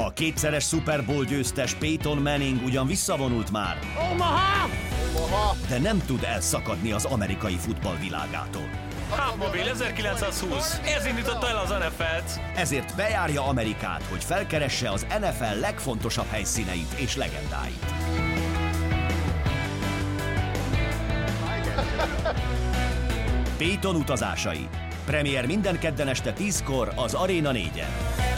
A kétszeres Super Bowl győztes Peyton Manning ugyan visszavonult már, Omaha! de nem tud elszakadni az amerikai futball világától. Hubmobil 1920. Ez indította el az NFL-t. Ezért bejárja Amerikát, hogy felkeresse az NFL legfontosabb helyszíneit és legendáit. Peyton utazásai. Premier minden kedden este 10-kor az Arena 4-en.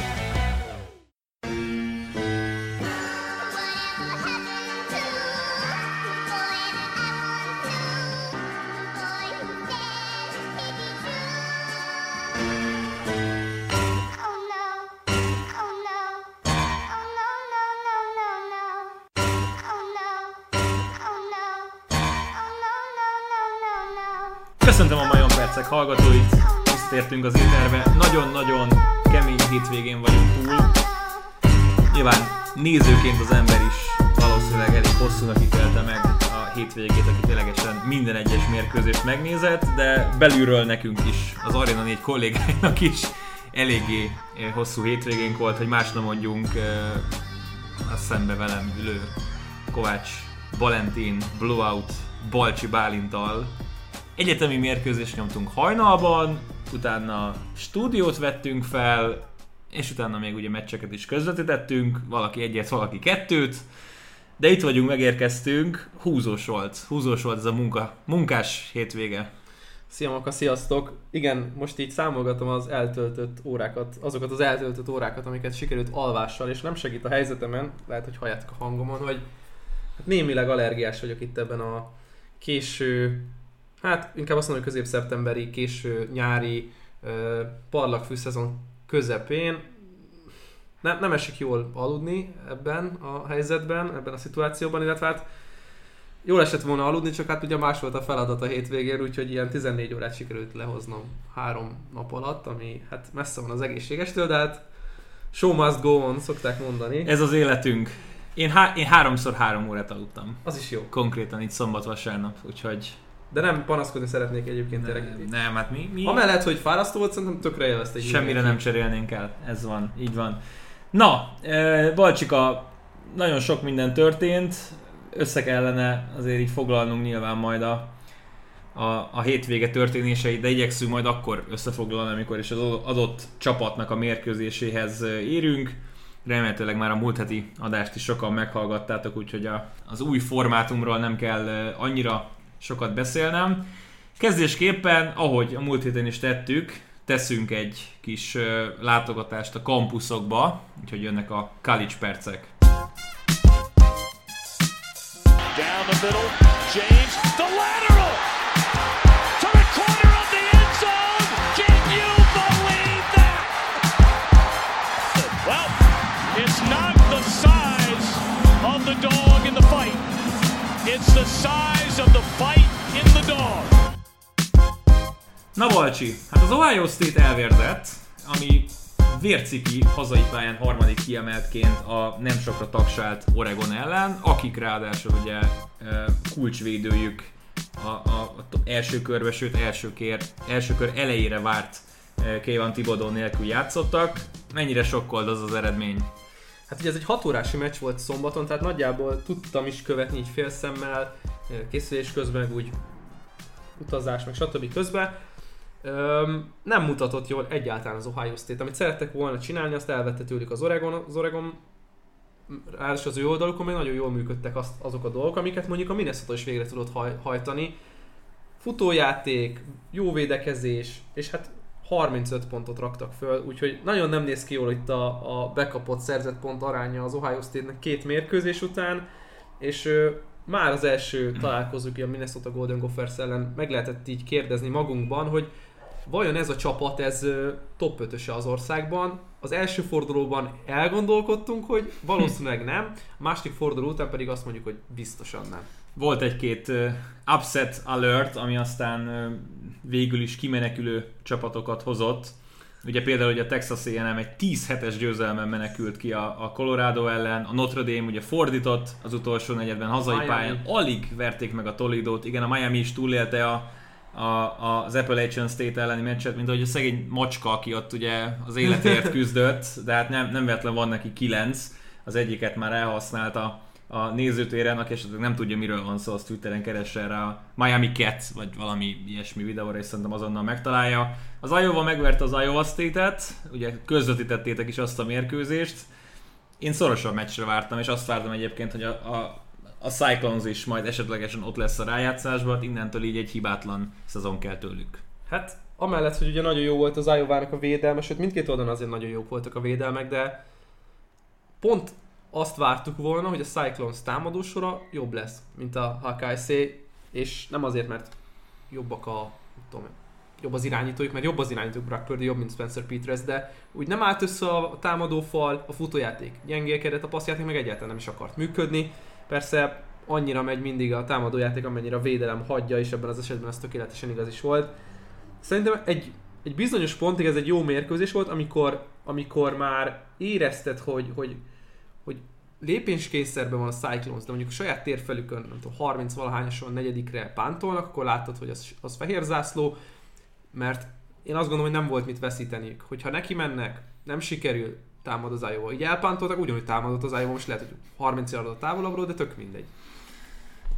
Visszatértünk az éterbe. Nagyon-nagyon kemény hétvégén vagyunk túl. Nyilván nézőként az ember is valószínűleg elég hosszúnak ítélte meg a hétvégét, aki ténylegesen minden egyes mérkőzést megnézett, de belülről nekünk is, az Arena 4 kollégáinak is eléggé eh, hosszú hétvégénk volt, hogy más nem mondjunk eh, a szembe velem ülő Kovács Valentin, Blowout, Balcsi Bálintal. Egyetemi mérkőzést nyomtunk hajnalban, utána stúdiót vettünk fel, és utána még ugye meccseket is közvetítettünk, valaki egyet, valaki kettőt, de itt vagyunk, megérkeztünk, húzós volt, húzós volt ez a munka, munkás hétvége. Szia Maka, sziasztok! Igen, most így számolgatom az eltöltött órákat, azokat az eltöltött órákat, amiket sikerült alvással, és nem segít a helyzetemen, lehet, hogy halljátok a hangomon, hogy hát némileg allergiás vagyok itt ebben a késő, hát inkább azt mondom, hogy közép-szeptemberi, késő nyári uh, parlagfű szezon közepén. Nem, nem esik jól aludni ebben a helyzetben, ebben a szituációban, illetve hát Jól esett volna aludni, csak hát ugye más volt a feladat a hétvégén, úgyhogy ilyen 14 órát sikerült lehoznom három nap alatt, ami hát messze van az egészségestől, de hát show must go on, szokták mondani. Ez az életünk. Én, há- én háromszor három órát aludtam. Az is jó. Konkrétan itt szombat-vasárnap, úgyhogy De nem panaszkodni szeretnék egyébként tényleg. nem, nem, hát mi, mi Amellett, hogy fárasztó volt, szerintem tökre élvezte. így semmire nem cserélnénk el. Ez van, így van. Na, e, Balcsika, nagyon sok minden történt, össze kellene azért így foglalnunk nyilván majd a, a, a hétvége történéseit, de igyekszünk majd akkor összefoglalni, amikor is az adott csapatnak a mérkőzéséhez érünk. Remélhetőleg már a múlt heti adást is sokan meghallgattátok, úgyhogy a, az új formátumról nem kell eh, annyira sokat beszélnem. Kezdésképpen, ahogy a múlt héten is tettük, teszünk egy kis látogatást a kampuszokba, úgyhogy jönnek a college percek. Down the middle, James, the lateral! It's the size of the fight in the dog. Na Balcsi, hát az Ohio State elvérzett, ami vérciki hazai pályán harmadik kiemeltként a nem sokra tagsált Oregon ellen, akik ráadásul ugye kulcsvédőjük a, a, a első körbe, sőt első, kér, első kör elejére várt Kayvon Thibodeau nélkül játszottak. Mennyire sokkolt az az eredmény? Hát ugye ez egy hat órási meccs volt szombaton, tehát nagyjából tudtam is követni így félszemmel, készülés közben, úgy utazás, meg stb. közben. Öm, nem mutatott jól egyáltalán az Ohio State. Amit szerettek volna csinálni, azt elvette tőlük az Oregon. Az Oregon ráadásul az ő oldalukon még nagyon jól működtek azt, azok a dolgok, amiket mondjuk a Minnesota is végre tudott haj, hajtani. Futójáték, jó védekezés, és hát 35 pontot raktak föl, úgyhogy nagyon nem néz ki jól itt a, a backupot szerzett pont aránya az Ohio State-nek két mérkőzés után, és már az első találkozók a Minnesota Golden Gophers ellen meg lehetett így kérdezni magunkban, hogy vajon ez a csapat, ez top 5 az országban? Az első fordulóban elgondolkodtunk, hogy valószínűleg nem, a második forduló után pedig azt mondjuk, hogy biztosan nem. Volt egy-két upset alert, ami aztán végül is kimenekülő csapatokat hozott. Ugye például hogy a Texas A&M egy 10 hetes győzelmen menekült ki a, a Colorado ellen, a Notre Dame ugye fordított az utolsó negyedben hazai Miami. pályán, alig verték meg a Toledo-t, igen a Miami is túlélte a a, az Appalachian State elleni meccset, mint ahogy a szegény macska, aki ott ugye az életért küzdött, de hát nem, nem véletlen van neki kilenc, az egyiket már elhasználta a nézőtéren, aki esetleg nem tudja, miről van szó, az Twitteren keresse rá a Miami Cat, vagy valami ilyesmi videóra, és szerintem azonnal megtalálja. Az Iowa megverte az Iowa State-et, ugye közvetítettétek is azt a mérkőzést. Én szorosabb meccsre vártam, és azt vártam egyébként, hogy a, a, a Cyclones is majd esetlegesen ott lesz a rájátszásban, innentől így egy hibátlan szezon kell tőlük. Hát amellett, hogy ugye nagyon jó volt az iowa a védelme, sőt mindkét oldalon azért nagyon jók voltak a védelmek, de pont azt vártuk volna, hogy a Cyclones támadósora jobb lesz, mint a HKC, és nem azért, mert jobbak a, tudom, jobb az irányítójuk, mert jobb az irányítók Brock Purdy, jobb, mint Spencer Peters, de úgy nem állt össze a támadófal, a futójáték gyengélkedett, a passzjáték meg egyáltalán nem is akart működni. Persze annyira megy mindig a támadójáték, amennyire a védelem hagyja, és ebben az esetben ez tökéletesen igaz is volt. Szerintem egy, egy bizonyos pontig ez egy jó mérkőzés volt, amikor, amikor már érezted, hogy hogy lépéskényszerben van a Cyclones, de mondjuk a saját térfelükön, nem tudom, 30 valahányoson negyedikre pántolnak, akkor látod, hogy az, az fehér zászló, mert én azt gondolom, hogy nem volt mit veszíteniük. Hogyha neki mennek, nem sikerül, támad az Iowa. Így elpántoltak, ugyanúgy támadott az Iowa, most lehet, hogy 30 a távolabbról, de tök mindegy.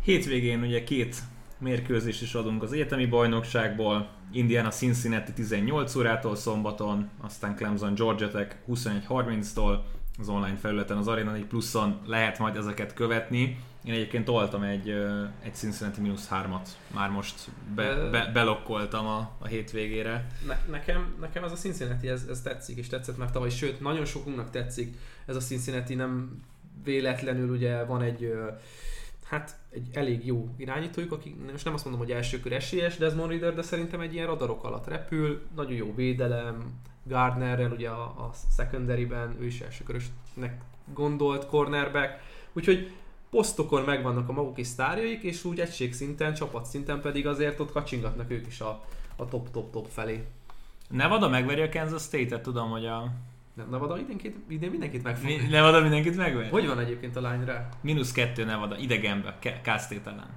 Hétvégén ugye két mérkőzés is adunk az egyetemi bajnokságból. Indiana Cincinnati 18 órától szombaton, aztán Clemson Georgia Tech 21.30-tól, az online felületen, az Arena 4 pluszon lehet majd ezeket követni. Én egyébként toltam egy, egy Cincinnati mínusz hármat, már most be, be, belokkoltam a, a hétvégére. Ne, nekem, nekem ez a Cincinnati, ez, ez tetszik, és tetszett már tavaly, sőt, nagyon sokunknak tetszik ez a Cincinnati, nem véletlenül ugye van egy hát egy elég jó irányítójuk, aki most nem azt mondom, hogy első kör esélyes Desmond Reader, de szerintem egy ilyen radarok alatt repül, nagyon jó védelem, Gardnerrel ugye a, a secondary-ben, ő is elsőkörösnek gondolt cornerback, úgyhogy posztokon megvannak a maguk is sztárjaik, és úgy egységszinten, csapatszinten pedig azért ott kacsingatnak ők is a, a top-top-top felé. Nevada megveri a Kansas State-et, tudom, hogy a... Nem, Nevada idén, idén mindenkit megfog. Mi, Nevada mindenkit megveri? Hogy van egyébként a lányra? Minusz kettő Nevada, idegenbe, Cal State ellen.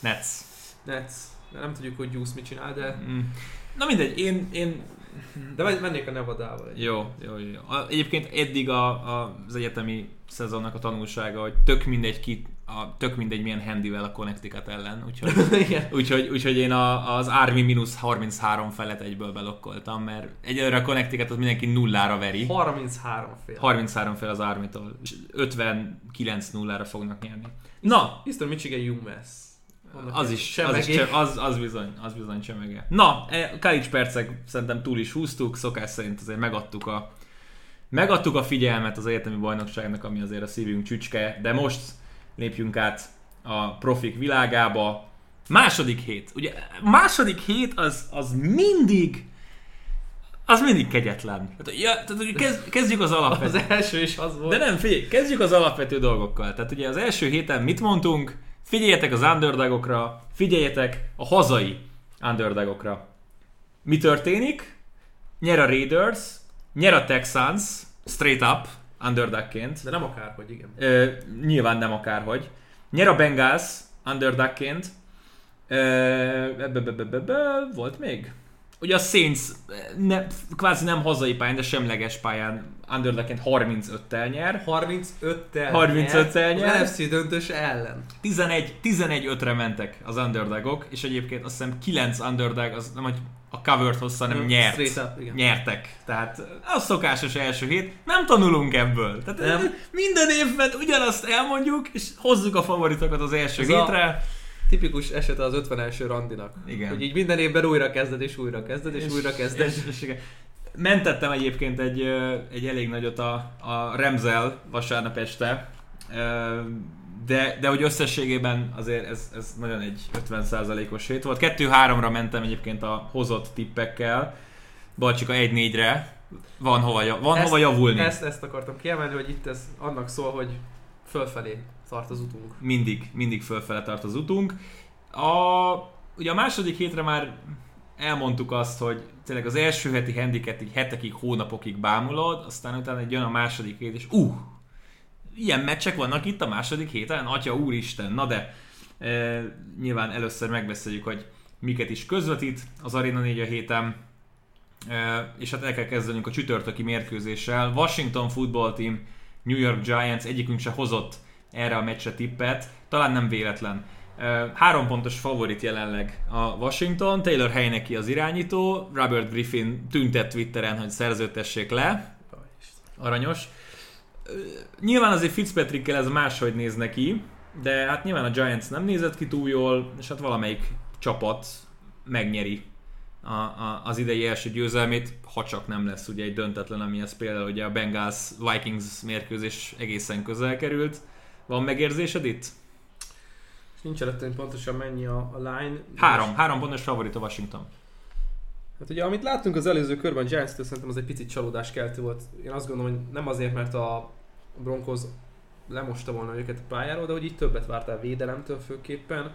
Nets. Nets. Nem tudjuk, hogy Juice mit csinál, de... Mm. Na mindegy, én, én de mennék a Nevadával. Jó, jó, jó. Egyébként eddig a, a, az egyetemi szezonnak a tanulsága, hogy tök mindegy ki, a, tök mindegy milyen handivel a Connecticut ellen, úgyhogy, úgyhogy, úgyhogy én a, az Army mínusz 33 felet egyből belokkoltam, mert egyelőre a Connecticut az mindenki nullára veri. 33 fél. 33 fél az Army-tól, és 59 nullára fognak nyerni. Na! Eastern Michigan UMass. Az is, az, is cse, az, az, bizony, az bizony csemege. Na, e, Kalics percek szerintem túl is húztuk, szokás szerint azért megadtuk a, megadtuk a figyelmet az egyetemi bajnokságnak, ami azért a szívünk csücske, de most lépjünk át a profik világába. Második hét. Ugye második hét az, az mindig az mindig kegyetlen. Ja, tehát, kezd, kezdjük az alapvető. Az első is az volt. De nem, figyelj, kezdjük az alapvető dolgokkal. Tehát ugye az első héten mit mondtunk? Figyeljetek az underdogokra, figyeljetek a hazai underdogokra. Mi történik? Nyer a Raiders, nyer a Texans, straight up, underdogként. De nem akárhogy, igen. Ö, nyilván nem akárhogy. Nyer a Bengals, underdogként. Ö, volt még? Ugye a Saints ne, kvázi nem hazai pályán, de semleges pályán underdogként 35-tel nyer. 35-tel 35-tel nyer. Az NFC döntős ellen. 11, 11-5-re mentek az underdogok, és egyébként azt hiszem 9 underdog, az nem, hogy a cover hozza, hanem nyert. Up, igen. Nyertek. Tehát az szokásos első hét. Nem tanulunk ebből. Tehát nem. minden évben ugyanazt elmondjuk, és hozzuk a favoritokat az első Ez hétre. A tipikus esete az 51. randinak. Igen. Hogy így minden évben újra kezded, és újra kezded, és, és újra kezded. És, és, és, mentettem egyébként egy, egy elég nagyot a, a Remzel vasárnap este, de, de hogy összességében azért ez, ez nagyon egy 50%-os hét volt. 2-3-ra mentem egyébként a hozott tippekkel, Balcsika 1-4-re, van hova, van ezt, hova javulni. Ezt, ezt akartam kiemelni, hogy itt ez annak szól, hogy fölfelé tart az utunk. Mindig, mindig fölfele tart az utunk. A, ugye a második hétre már elmondtuk azt, hogy tényleg az első heti handiket így hetekig, hónapokig bámulod, aztán utána egy jön a második hét, és uh, ilyen meccsek vannak itt a második héten, atya úristen, na de e, nyilván először megbeszéljük, hogy miket is közvetít az Arena 4 a héten. E, és hát el kell kezdenünk a csütörtöki mérkőzéssel. Washington Football Team, New York Giants egyikünk se hozott erre a meccsre tippet, talán nem véletlen. Három pontos favorit jelenleg a Washington, Taylor Heineke az irányító, Robert Griffin tüntet Twitteren, hogy szerződtessék le, aranyos. Nyilván azért Fitzpatrickkel ez máshogy néz neki, de hát nyilván a Giants nem nézett ki túl jól, és hát valamelyik csapat megnyeri a, a, az idei első győzelmét, ha csak nem lesz ugye egy döntetlen, ami ez például ugye a Bengals Vikings mérkőzés egészen közel került. Van megérzésed itt? Nincs előtt, hogy pontosan mennyi a, a line. Három, három pontos favorit a Washington. Hát ugye, amit láttunk az előző körben giants szerintem az egy picit csalódás keltő volt. Én azt gondolom, hogy nem azért, mert a Broncos lemosta volna őket a pályáról, de hogy így többet vártál védelemtől főképpen.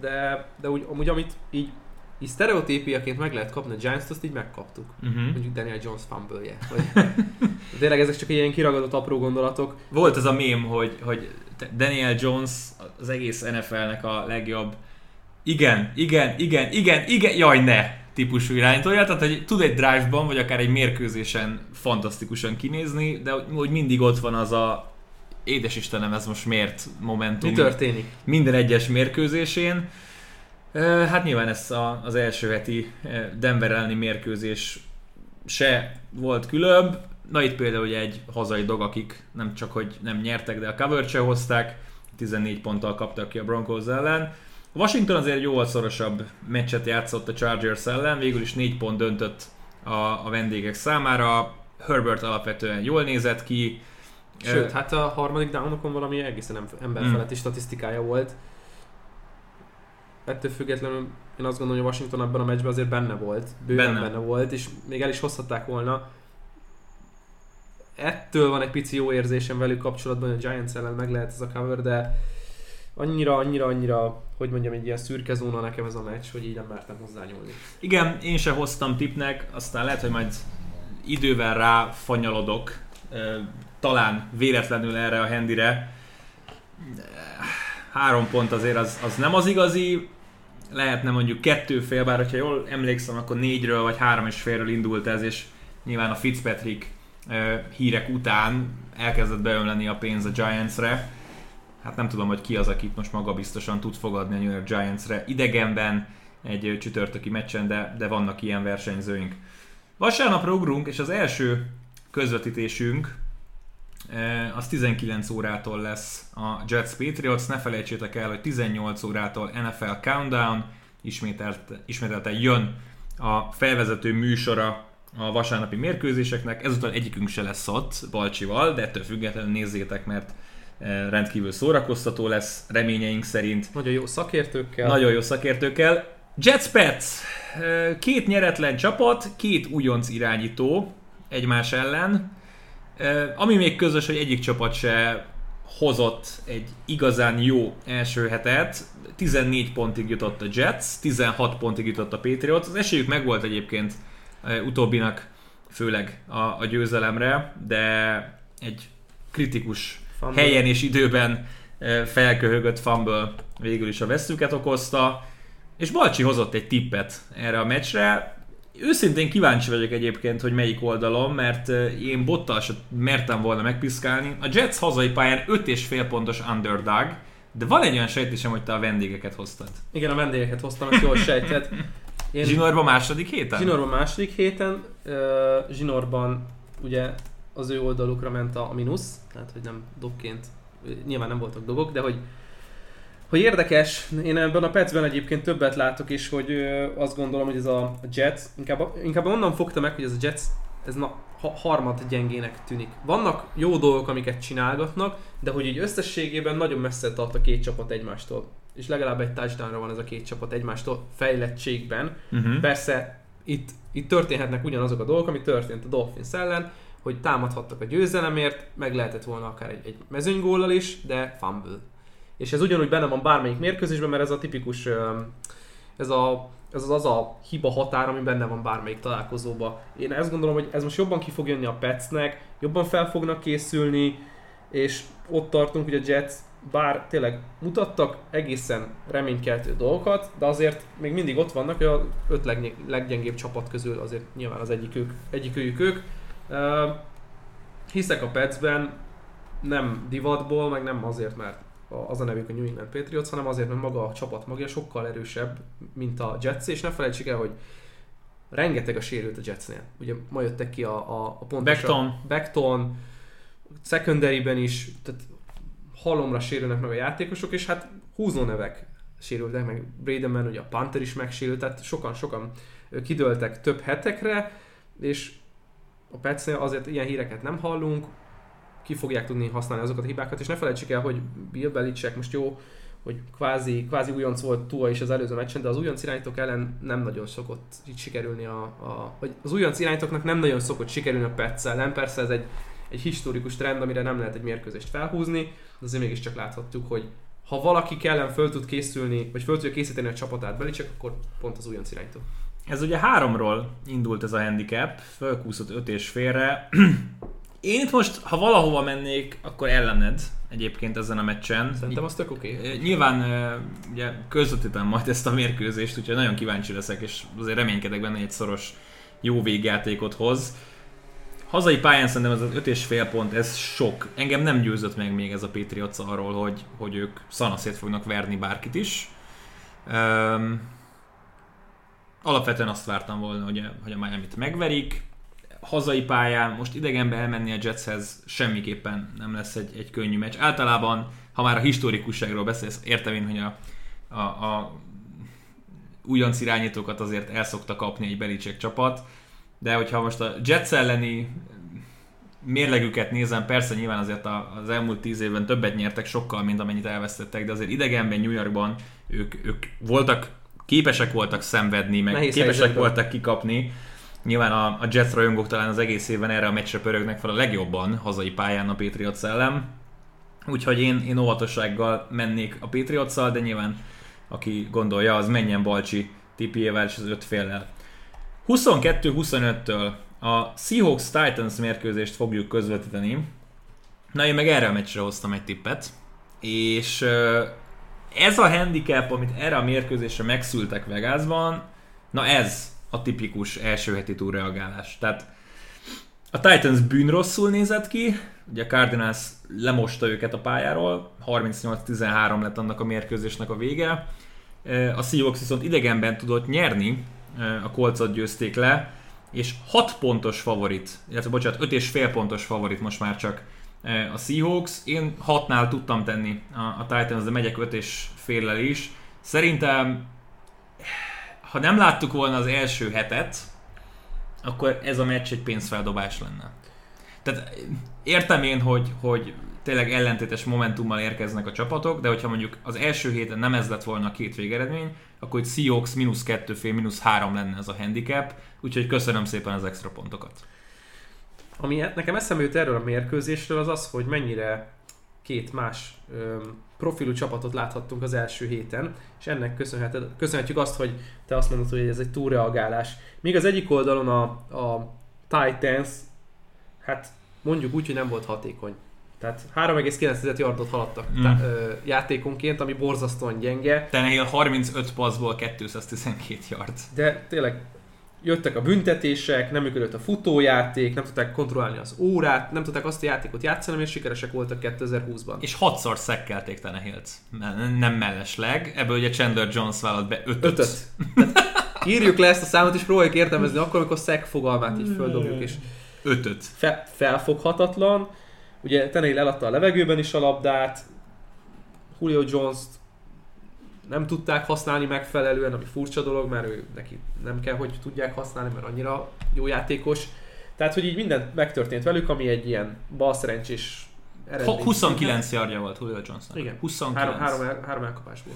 De, de úgy, amúgy amit így, így sztereotípiaként meg lehet kapni a Giants-t, azt így megkaptuk. Uh-huh. Mondjuk Daniel Jones fumble Vagy... Tényleg ezek csak ilyen kiragadott apró gondolatok. Volt ez a mém, hogy, hogy Daniel Jones az egész NFL-nek a legjobb igen, igen, igen, igen, igen, jaj ne! típusú irányítója, tehát hogy tud egy drive-ban, vagy akár egy mérkőzésen fantasztikusan kinézni, de hogy mindig ott van az a édes Istenem, ez most miért momentum. Mi történik? Minden egyes mérkőzésén. Hát nyilván ez az első heti Denver elleni mérkőzés se volt különb. Na itt például ugye egy hazai dog, akik nem csak hogy nem nyertek, de a cover se hozták. 14 ponttal kaptak ki a Broncos ellen. Washington azért jóval szorosabb meccset játszott a Chargers ellen, végül is 4 pont döntött a, a vendégek számára. Herbert alapvetően jól nézett ki. Sőt, hát a harmadik downokon valami egészen emberfeletti mm. statisztikája volt. Ettől függetlenül én azt gondolom, hogy Washington ebben a meccsben azért benne volt, bőven benne. benne volt, és még el is hozhatták volna. Ettől van egy pici jó érzésem velük kapcsolatban, hogy a Giants ellen meg lehet ez a cover, de annyira, annyira, annyira, hogy mondjam, egy ilyen szürke zóna nekem ez a meccs, hogy így nem mertem hozzányúlni. Igen, én se hoztam tipnek, aztán lehet, hogy majd idővel rá fanyalodok, talán véletlenül erre a hendire. Három pont azért az, az nem az igazi, lehetne mondjuk kettő fél, bár ha jól emlékszem, akkor négyről vagy három és félről indult ez, és nyilván a Fitzpatrick hírek után elkezdett beömleni a pénz a Giantsre hát nem tudom, hogy ki az, akit most magabiztosan tud fogadni a New York Giants-re idegenben egy csütörtöki meccsen, de, de vannak ilyen versenyzőink. Vasárnapra ugrunk, és az első közvetítésünk az 19 órától lesz a Jets Patriots. Ne felejtsétek el, hogy 18 órától NFL Countdown, ismételte jön a felvezető műsora a vasárnapi mérkőzéseknek. Ezúttal egyikünk se lesz ott Balcsival, de ettől függetlenül nézzétek, mert Eh, rendkívül szórakoztató lesz, reményeink szerint. Nagyon jó szakértőkkel. Nagyon jó szakértőkkel. Jets Pets, eh, két nyeretlen csapat, két újonc irányító egymás ellen. Ami még közös, hogy egyik csapat se hozott egy igazán jó első hetet. 14 pontig jutott a Jets, 16 pontig jutott a Patriots. Az esélyük megvolt egyébként utóbbinak, főleg a, a győzelemre, de egy kritikus fumble. helyen és időben felköhögött fumble végül is a veszőket okozta, és Balcsi hozott egy tippet erre a meccsre. Őszintén kíváncsi vagyok egyébként, hogy melyik oldalon, mert én bottal sem mertem volna megpiszkálni. A Jets hazai pályán 5,5 pontos underdog, de van egy olyan sejtésem, hogy te a vendégeket hoztad. Igen, a vendégeket hoztam, ezt jól sejtett. Én... Zsinorban második héten? Zsinorban második héten. Uh, Zsinorban ugye az ő oldalukra ment a, a mínusz, tehát hogy nem dobként, nyilván nem voltak dobok, de hogy hogy érdekes, én ebben a percben egyébként többet látok is, hogy ö, azt gondolom, hogy ez a Jets, inkább, inkább onnan fogta meg, hogy ez a Jets, ez na, ha, harmad gyengének tűnik. Vannak jó dolgok, amiket csinálgatnak, de hogy így összességében nagyon messze tart a két csapat egymástól. És legalább egy touchdownra van ez a két csapat egymástól fejlettségben. Uh-huh. Persze itt, itt történhetnek ugyanazok a dolgok, ami történt a Dolphins ellen, hogy támadhattak a győzelemért, meg lehetett volna akár egy, egy mezőnygóllal is, de fumble. És ez ugyanúgy benne van bármelyik mérkőzésben, mert ez a tipikus, ez, a, ez az, az a hiba határ, ami benne van bármelyik találkozóba. Én ezt gondolom, hogy ez most jobban ki fog jönni a Petsnek, jobban fel fognak készülni, és ott tartunk, hogy a Jets bár tényleg mutattak egészen reménykeltő dolgokat, de azért még mindig ott vannak, hogy a öt legny- leggyengébb csapat közül azért nyilván az egyik ők, egyik őjük ők. Uh, hiszek a Petsben, nem divatból, meg nem azért, mert az a nevük a New England Patriots, hanem azért, mert maga a csapat magja sokkal erősebb, mint a Jets, és ne felejtsük el, hogy rengeteg a sérült a Jetsnél. Ugye ma jöttek ki a, a, a pontos... Beckton. Beckton, secondary-ben is, tehát halomra sérülnek meg a játékosok, és hát húzó nevek sérültek, meg Bradenman, ugye a Panther is megsérült, tehát sokan-sokan kidőltek több hetekre, és a Petsnél azért ilyen híreket nem hallunk, ki fogják tudni használni azokat a hibákat, és ne felejtsük el, hogy Bill Belichick most jó, hogy kvázi, kvázi újonc volt Tua is az előző meccsen, de az újonc irányítók ellen nem nagyon szokott így sikerülni a, a vagy az újonc irányítóknak nem nagyon szokott sikerülni a Pets ellen, persze ez egy, egy historikus trend, amire nem lehet egy mérkőzést felhúzni, de azért mégiscsak láthatjuk, hogy ha valaki ellen föl tud készülni, vagy föl tudja készíteni a csapatát Belichick, akkor pont az újonc irányító. Ez ugye háromról indult ez a handicap, fölkúszott öt és félre. Én itt most, ha valahova mennék, akkor ellened egyébként ezen a meccsen. Szerintem az tök oké. Okay. Nyilván ugye közvetítem majd ezt a mérkőzést, úgyhogy nagyon kíváncsi leszek, és azért reménykedek benne, egy szoros jó végjátékot hoz. Hazai pályán szerintem ez az 5,5 pont, ez sok. Engem nem győzött meg még ez a Patriots arról, hogy, hogy ők szanaszét fognak verni bárkit is. Um, alapvetően azt vártam volna, hogy a, hogy a Miami-t megverik. Hazai pályán, most idegenbe elmenni a Jetshez semmiképpen nem lesz egy, egy könnyű meccs. Általában, ha már a historikusságról beszélsz, értem én, hogy a, a, a újonc irányítókat azért el szokta kapni egy Belichick csapat, de hogyha most a Jets elleni mérlegüket nézem, persze nyilván azért az elmúlt tíz évben többet nyertek sokkal, mint amennyit elvesztettek, de azért idegenben, New Yorkban ők, ők voltak, képesek voltak szenvedni, meg Nehéz képesek helyzetben. voltak kikapni. Nyilván a, a Jets rajongók talán az egész évben erre a meccsre pörögnek fel a legjobban hazai pályán a Patriots ellen. Úgyhogy én, én óvatossággal mennék a patriots de nyilván aki gondolja, az menjen Balcsi tippjével és az öt féllel. 22-25-től a Seahawks Titans mérkőzést fogjuk közvetíteni. Na én meg erre a meccsre hoztam egy tippet, és ez a handicap, amit erre a mérkőzésre megszültek Vegasban, na ez a tipikus első heti túlreagálás. Tehát a Titans bűn rosszul nézett ki, ugye a Cardinals lemosta őket a pályáról, 38-13 lett annak a mérkőzésnek a vége. A Seahawks viszont idegenben tudott nyerni, a Colcot győzték le, és 6 pontos favorit, illetve bocsánat, 5,5 pontos favorit most már csak a Seahawks. Én 6-nál tudtam tenni a Titans, de megyek 5 és féllel is. Szerintem, ha nem láttuk volna az első hetet, akkor ez a meccs egy pénzfeldobás lenne. Tehát értem én, hogy, hogy tényleg ellentétes momentummal érkeznek a csapatok, de hogyha mondjuk az első héten nem ez lett volna a két végeredmény, akkor egy Seahawks mínusz kettő fél, mínusz három lenne ez a handicap, úgyhogy köszönöm szépen az extra pontokat. Ami nekem eszembe jut erről a mérkőzésről, az az, hogy mennyire két más öm, profilú csapatot láthattunk az első héten, és ennek köszönhetjük azt, hogy te azt mondod, hogy ez egy túlreagálás. Míg az egyik oldalon a, a Titans, hát mondjuk úgy, hogy nem volt hatékony. Tehát 3,9 yardot haladtak Mm. tá- ö, játékonként, ami borzasztóan gyenge, Tannehill 35 passzból 212 yard. de tényleg jöttek a büntetések, nem működött a futójáték, nem tudták kontrollálni az órát, nem tudták azt a játékot játszani, és sikeresek voltak 2020-ban. És hatszor szekkelték Tannehillt. Me- Nem mellesleg. Ebből ugye Chandler Jones vállalt be ötöt. Ötöt. Írjuk le ezt a számot, és próbáljuk értelmezni akkor, amikor szek fogalmát így földobjuk, és Ötöt. fe- felfoghatatlan. Ugye Tenehill eladta a levegőben is a labdát, Julio Jones-t nem tudták használni megfelelően, ami furcsa dolog, mert ő neki nem kell, hogy tudják használni, mert annyira jó játékos. Tehát, hogy így minden megtörtént velük, ami egy ilyen balszerencsés eredmény. 29 yardja volt Julio Jonesnak. Igen. 29. Három, három, el, három elkapásból.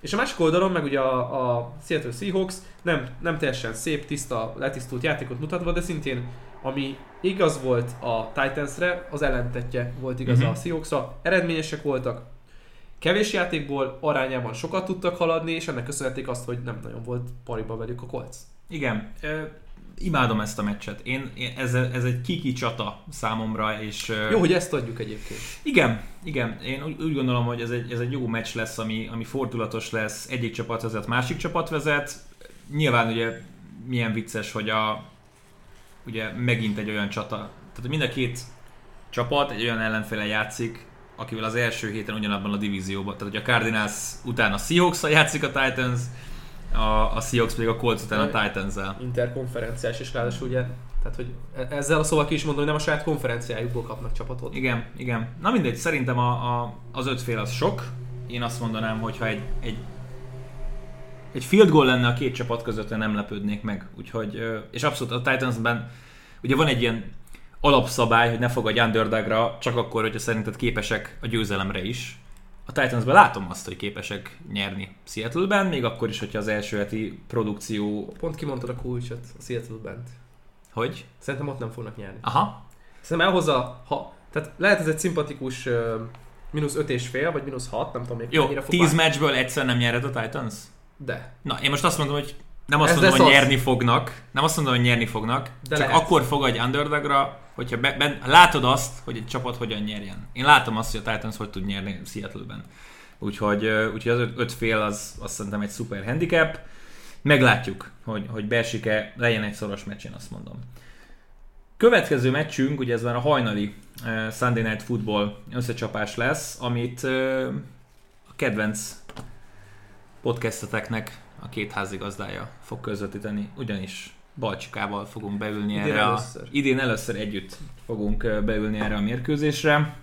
És a másik oldalon meg ugye a, a Seattle Seahawks nem, nem teljesen szép, tiszta, letisztult játékot mutatva, de szintén ami igaz volt a Titansre, az ellentetje volt igaz Mhm. uh-huh. a Seahawksra. Eredményesek voltak, kevés játékból arányában sokat tudtak haladni, és ennek köszönhették azt, hogy nem nagyon volt pariba velük a Colts. Igen. Ö, imádom ezt a meccset. Én, én ez, ez egy kiki csata számomra, és... ö, Jó, hogy ezt adjuk egyébként. igen, igen. Én úgy, úgy gondolom, hogy ez egy, ez egy jó meccs lesz, ami, ami fordulatos lesz. Egyik csapat vezet, másik csapat vezet. Nyilván ugye milyen vicces, hogy a ugye megint egy olyan csata. Tehát mind a két csapat egy olyan ellenféle játszik, akivel az első héten ugyanabban a divízióban. Tehát, hogy a Cardinals után a seahawks játszik a Titans, a, a Seahawks pedig a Colts után a Titans-el. Interkonferenciás, és ráadásul ugye, tehát hogy e- ezzel a szóval ki is mondom, hogy nem a saját konferenciájukból kapnak csapatot. Igen, igen. Na mindegy, szerintem a, a, az öt fél az sok. Én azt mondanám, hogy ha egy, egy, egy field goal lenne a két csapat között, nem lepődnék meg. Úgyhogy, és abszolút a Titansben ugye van egy ilyen alapszabály, hogy ne fogadj underdogra, csak akkor, hogyha szerinted képesek a győzelemre is. A Titansben látom azt, hogy képesek nyerni Seattle-ben, még akkor is, hogyha az első heti produkció... Pont kimondtad a kulcsot a Seattle-bent. Hogy? Szerintem ott nem fognak nyerni. Aha. Szerintem elhozza, ha, tehát lehet ez egy szimpatikus uh, mínusz öt és fél, vagy mínusz hat, nem tudom még Jó, mennyire fog 10 válni. meccsből egyszer nem nyered a Titans? De. Na, én most azt mondom, hogy nem azt Ez mondom, hogy az. nyerni fognak, nem azt mondom, hogy nyerni fognak, De csak lehet. akkor fogadj underdogra, hogyha be, ben, látod azt, hogy egy csapat hogyan nyerjen. Én látom azt, hogy a Titans hogy tud nyerni Seattle-ben. Úgyhogy, úgyhogy az öt, öt fél az azt szerintem egy szuper handicap. Meglátjuk, hogy, hogy beesik-e, legyen egy szoros meccs, én azt mondom. Következő meccsünk, ugye ez már a hajnali uh, Sunday Night Football összecsapás lesz, amit uh, a kedvenc podcasteteknek a két házigazdája fog közvetíteni, ugyanis Balcsikával fogunk beülni Idén erre először. a... Idén először együtt fogunk beülni erre a mérkőzésre.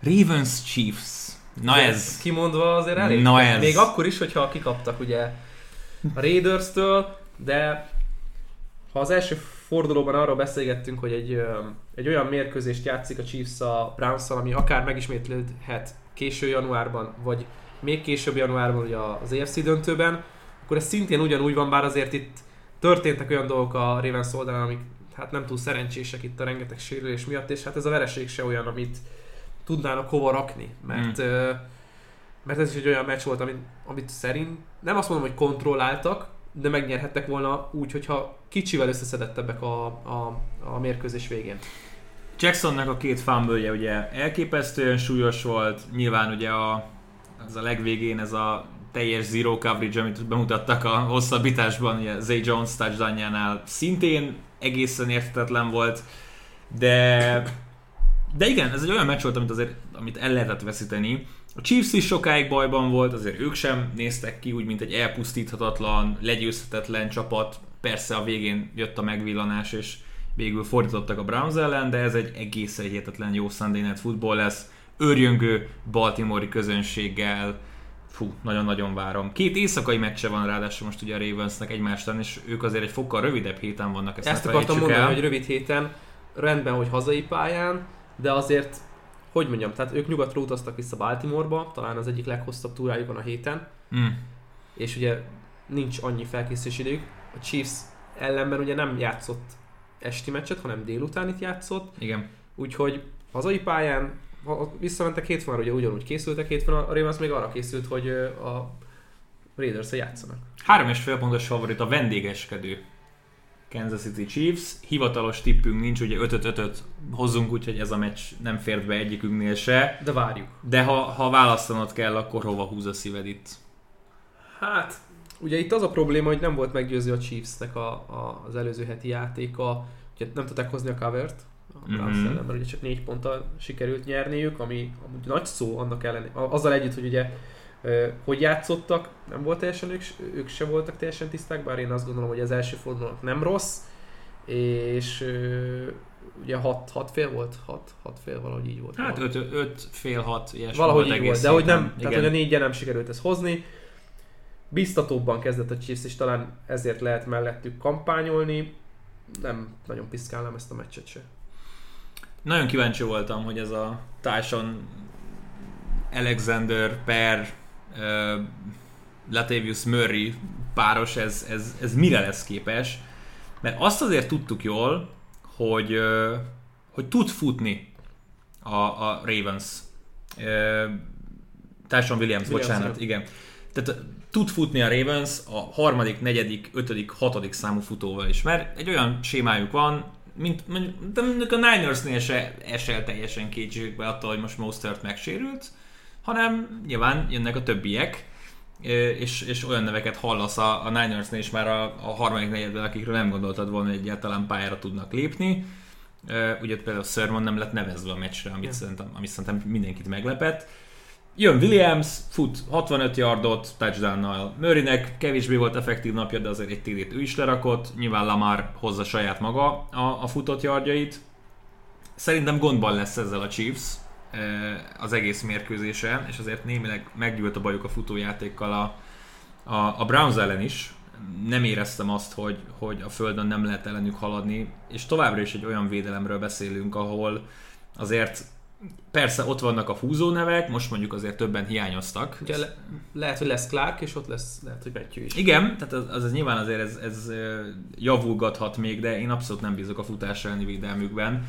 Ravens Chiefs. Na ez... Kimondva azért elég. Na ez. Még akkor is, hogyha kikaptak ugye a Raiders-től, de ha az első fordulóban arról beszélgettünk, hogy egy, egy olyan mérkőzést játszik a Chiefs a browns ami akár megismétlődhet késő januárban, vagy még később januárban ugye az AFC döntőben, akkor ez szintén ugyanúgy van, bár azért itt történtek olyan dolgok a Ravens oldalán, amik hát nem túl szerencsések itt a rengeteg sérülés miatt, és hát ez a vereség se olyan, amit tudnának hova rakni, mert, Mm. mert ez is egy olyan meccs volt, amit, amit szerint nem azt mondom, hogy kontrolláltak, de megnyerhettek volna úgy, hogyha kicsivel összeszedettebbek a, a, a mérkőzés végén. Jacksonnak a két fumble ugye elképesztően súlyos volt, nyilván ugye a, az a legvégén ez a teljes zero coverage, amit bemutattak a hosszabbításban, ugye Zay Jones touchdownjánál szintén egészen érthetetlen volt, de de igen, ez egy olyan meccs volt, amit azért amit el lehetett veszíteni. A Chiefs is sokáig bajban volt, azért ők sem néztek ki úgy, mint egy elpusztíthatatlan, legyőzhetetlen csapat. Persze a végén jött a megvillanás, és végül fordítottak a Browns ellen, de ez egy egészen hihetetlen jó Sunday Night Football lesz. Őrjöngő Baltimore közönséggel, fú, nagyon-nagyon várom. Két éjszakai meccse van ráadásul most ugye a Ravensnek egymástán, és ők azért egy fokkal rövidebb héten vannak, ezt, Ezt akartam mondani, el. hogy rövid héten rendben, hogy hazai pályán, de azért, hogy mondjam, tehát ők nyugatra utaztak vissza Baltimoreba, talán az egyik leghosszabb túrájuk van a héten, Mm. és ugye nincs annyi felkészülési idők. A Chiefs ellenben ugye nem játszott esti meccset, hanem délutánit játszott, Igen. úgyhogy hazai pályán, visszamentek hétfőn, már ugye ugyanúgy készültek hétfőn, a Ravens még arra készült, hogy a raiders játszanak. Három és fél pontos favorit a vendégeskedő Kansas City Chiefs. Hivatalos tippünk nincs, ugye 5-5-5 hozzunk, úgyhogy ez a meccs nem fért be egyikünknél se. De várjuk. De ha, ha választanod kell, akkor hova húz a szíved itt? Hát, ugye itt az a probléma, hogy nem volt meggyőző a Chiefsnek a, a, az előző heti játéka, ugye nem tudták hozni a covert, a Browns Mhm. ellen, mert ugye csak négy ponttal sikerült nyerniük, ami amúgy nagy szó annak ellen, azzal együtt, hogy ugye hogy játszottak, nem volt teljesen, ők, ők se voltak teljesen tiszták, bár én azt gondolom, hogy az első fordulónak nem rossz, és ugye hat, hat fél volt, hat, hat fél valahogy így volt. Hát Valahogy. 5 fél 6 ilyesmi Valahogy volt így volt, de hogy nem, héten. tehát hogy a négyen nem sikerült ezt hozni. Biztatóbban kezdett a Chiefs, és talán ezért lehet mellettük kampányolni. Nem nagyon piszkálnám ezt a meccset se. Nagyon kíváncsi voltam, hogy ez a Tyson Alexander per uh, Latavius Murray páros, ez, ez, ez mire lesz képes. Mert azt azért tudtuk jól, hogy, uh, hogy tud futni a, a Ravens. Uh, Tyson Williams, Williams, bocsánat, igen. tehát tud futni a Ravens a harmadik, negyedik, ötödik, hatodik számú futóval is, mert egy olyan sémájuk van, mint mondjuk, de mondjuk a Ninersnél se esel teljesen kétségbe attól, hogy most Mostert megsérült, hanem nyilván jönnek a többiek, és, és olyan neveket hallasz a, a Ninersnél is már a, a harmadik negyedben, akikről nem gondoltad volna, hogy egyáltalán pályára tudnak lépni. Ugye például Sermon nem lett nevezve a meccsre, amit, szerintem, amit szerintem mindenkit meglepett. Jön Williams, fut 65 yardot touchdownnal. Murraynek kevésbé volt effektív napja, de azért egy TD-t ő is lerakott. Nyilván Lamar hozza saját maga a, a futott yardjait. Szerintem gondban lesz ezzel a Chiefs az egész mérkőzése, és azért némileg meggyűlt a bajuk a futójátékkal a, a, a Browns ellen is. Nem éreztem azt, hogy, hogy a földön nem lehet ellenük haladni, és továbbra is egy olyan védelemről beszélünk, ahol azért persze ott vannak a nevek, most mondjuk azért többen hiányoztak. Ugye le, lehet, hogy lesz Clark, és ott lesz, lehet, hogy Matthew is. Igen, tehát az, az, az nyilván azért ez, ez javulgathat még, de én abszolút nem bízok a futás elleni védelmükben.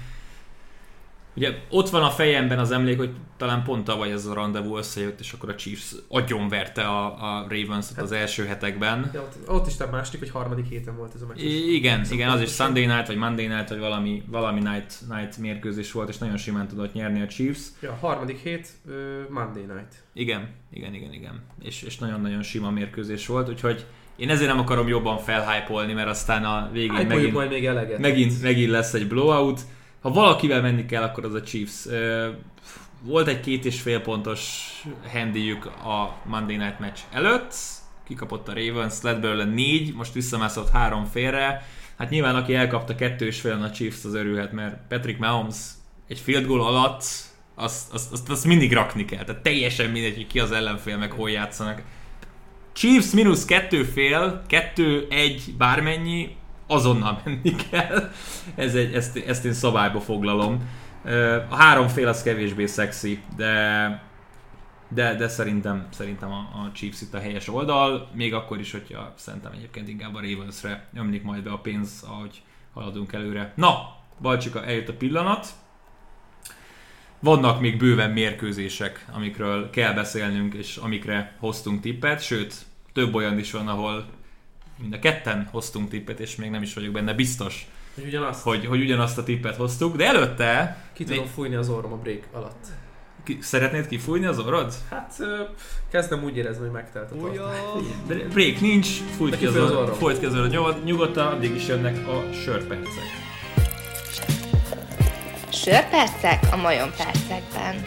Ugye ott van a fejemben az emlék, hogy talán pont tavaly ez a rendezvú összejött, és akkor a Chiefs agyonverte a, a ravens hát, az első hetekben. Ja, ott, ott is nem második, hogy harmadik héten volt ez a meccs. Igen, ez igen, az is Sunday night, vagy Monday night, vagy valami, valami night, night mérkőzés volt, és nagyon simán tudott nyerni a Chiefs. Ja, harmadik hét, uh, Monday night. Igen, igen, igen, igen. És, és nagyon-nagyon sima mérkőzés volt, úgyhogy én ezért nem akarom jobban felhypolni, mert aztán a végén megint, majd még eleget. megint, megint lesz egy blowout ha valakivel menni kell, akkor az a Chiefs. Volt egy két és fél pontos handyjük a Monday Night Match előtt, kikapott a Ravens, lett belőle négy, most visszamászott három félre. Hát nyilván aki elkapta kettő és fél a Chiefs az örülhet, mert Patrick Mahomes egy field goal alatt azt, azt, azt, azt mindig rakni kell. Tehát teljesen mindegy, hogy ki az ellenfél, meg hol játszanak. Chiefs mínusz kettő fél, kettő, egy, bármennyi, azonnal menni kell. Ez egy, ezt, ezt én szabályba foglalom. A három fél az kevésbé szexi, de de, de szerintem, szerintem a, a Chiefs itt a helyes oldal, még akkor is, hogyha szerintem egyébként inkább a Ravensre ömlik majd be a pénz, ahogy haladunk előre. Na, Balcsika, eljött a pillanat. Vannak még bőven mérkőzések, amikről kell beszélnünk, és amikre hoztunk tippet, sőt, több olyan is van, ahol mind a ketten hoztunk tippet, és még nem is vagyok benne biztos, hogy ugyanazt, hogy, hogy ugyanazt a tippet hoztuk, de előtte... Ki tudom még... fújni az orrom a break alatt. Ki, szeretnéd kifújni az orrod? Hát kezdem úgy érezni, hogy megtelt a tartály. Break nincs, fújt ki az, az orrod, fújt ki az orrod nyugodtan, addig is jönnek a sörpercek. Sörpercek a Majon percekben.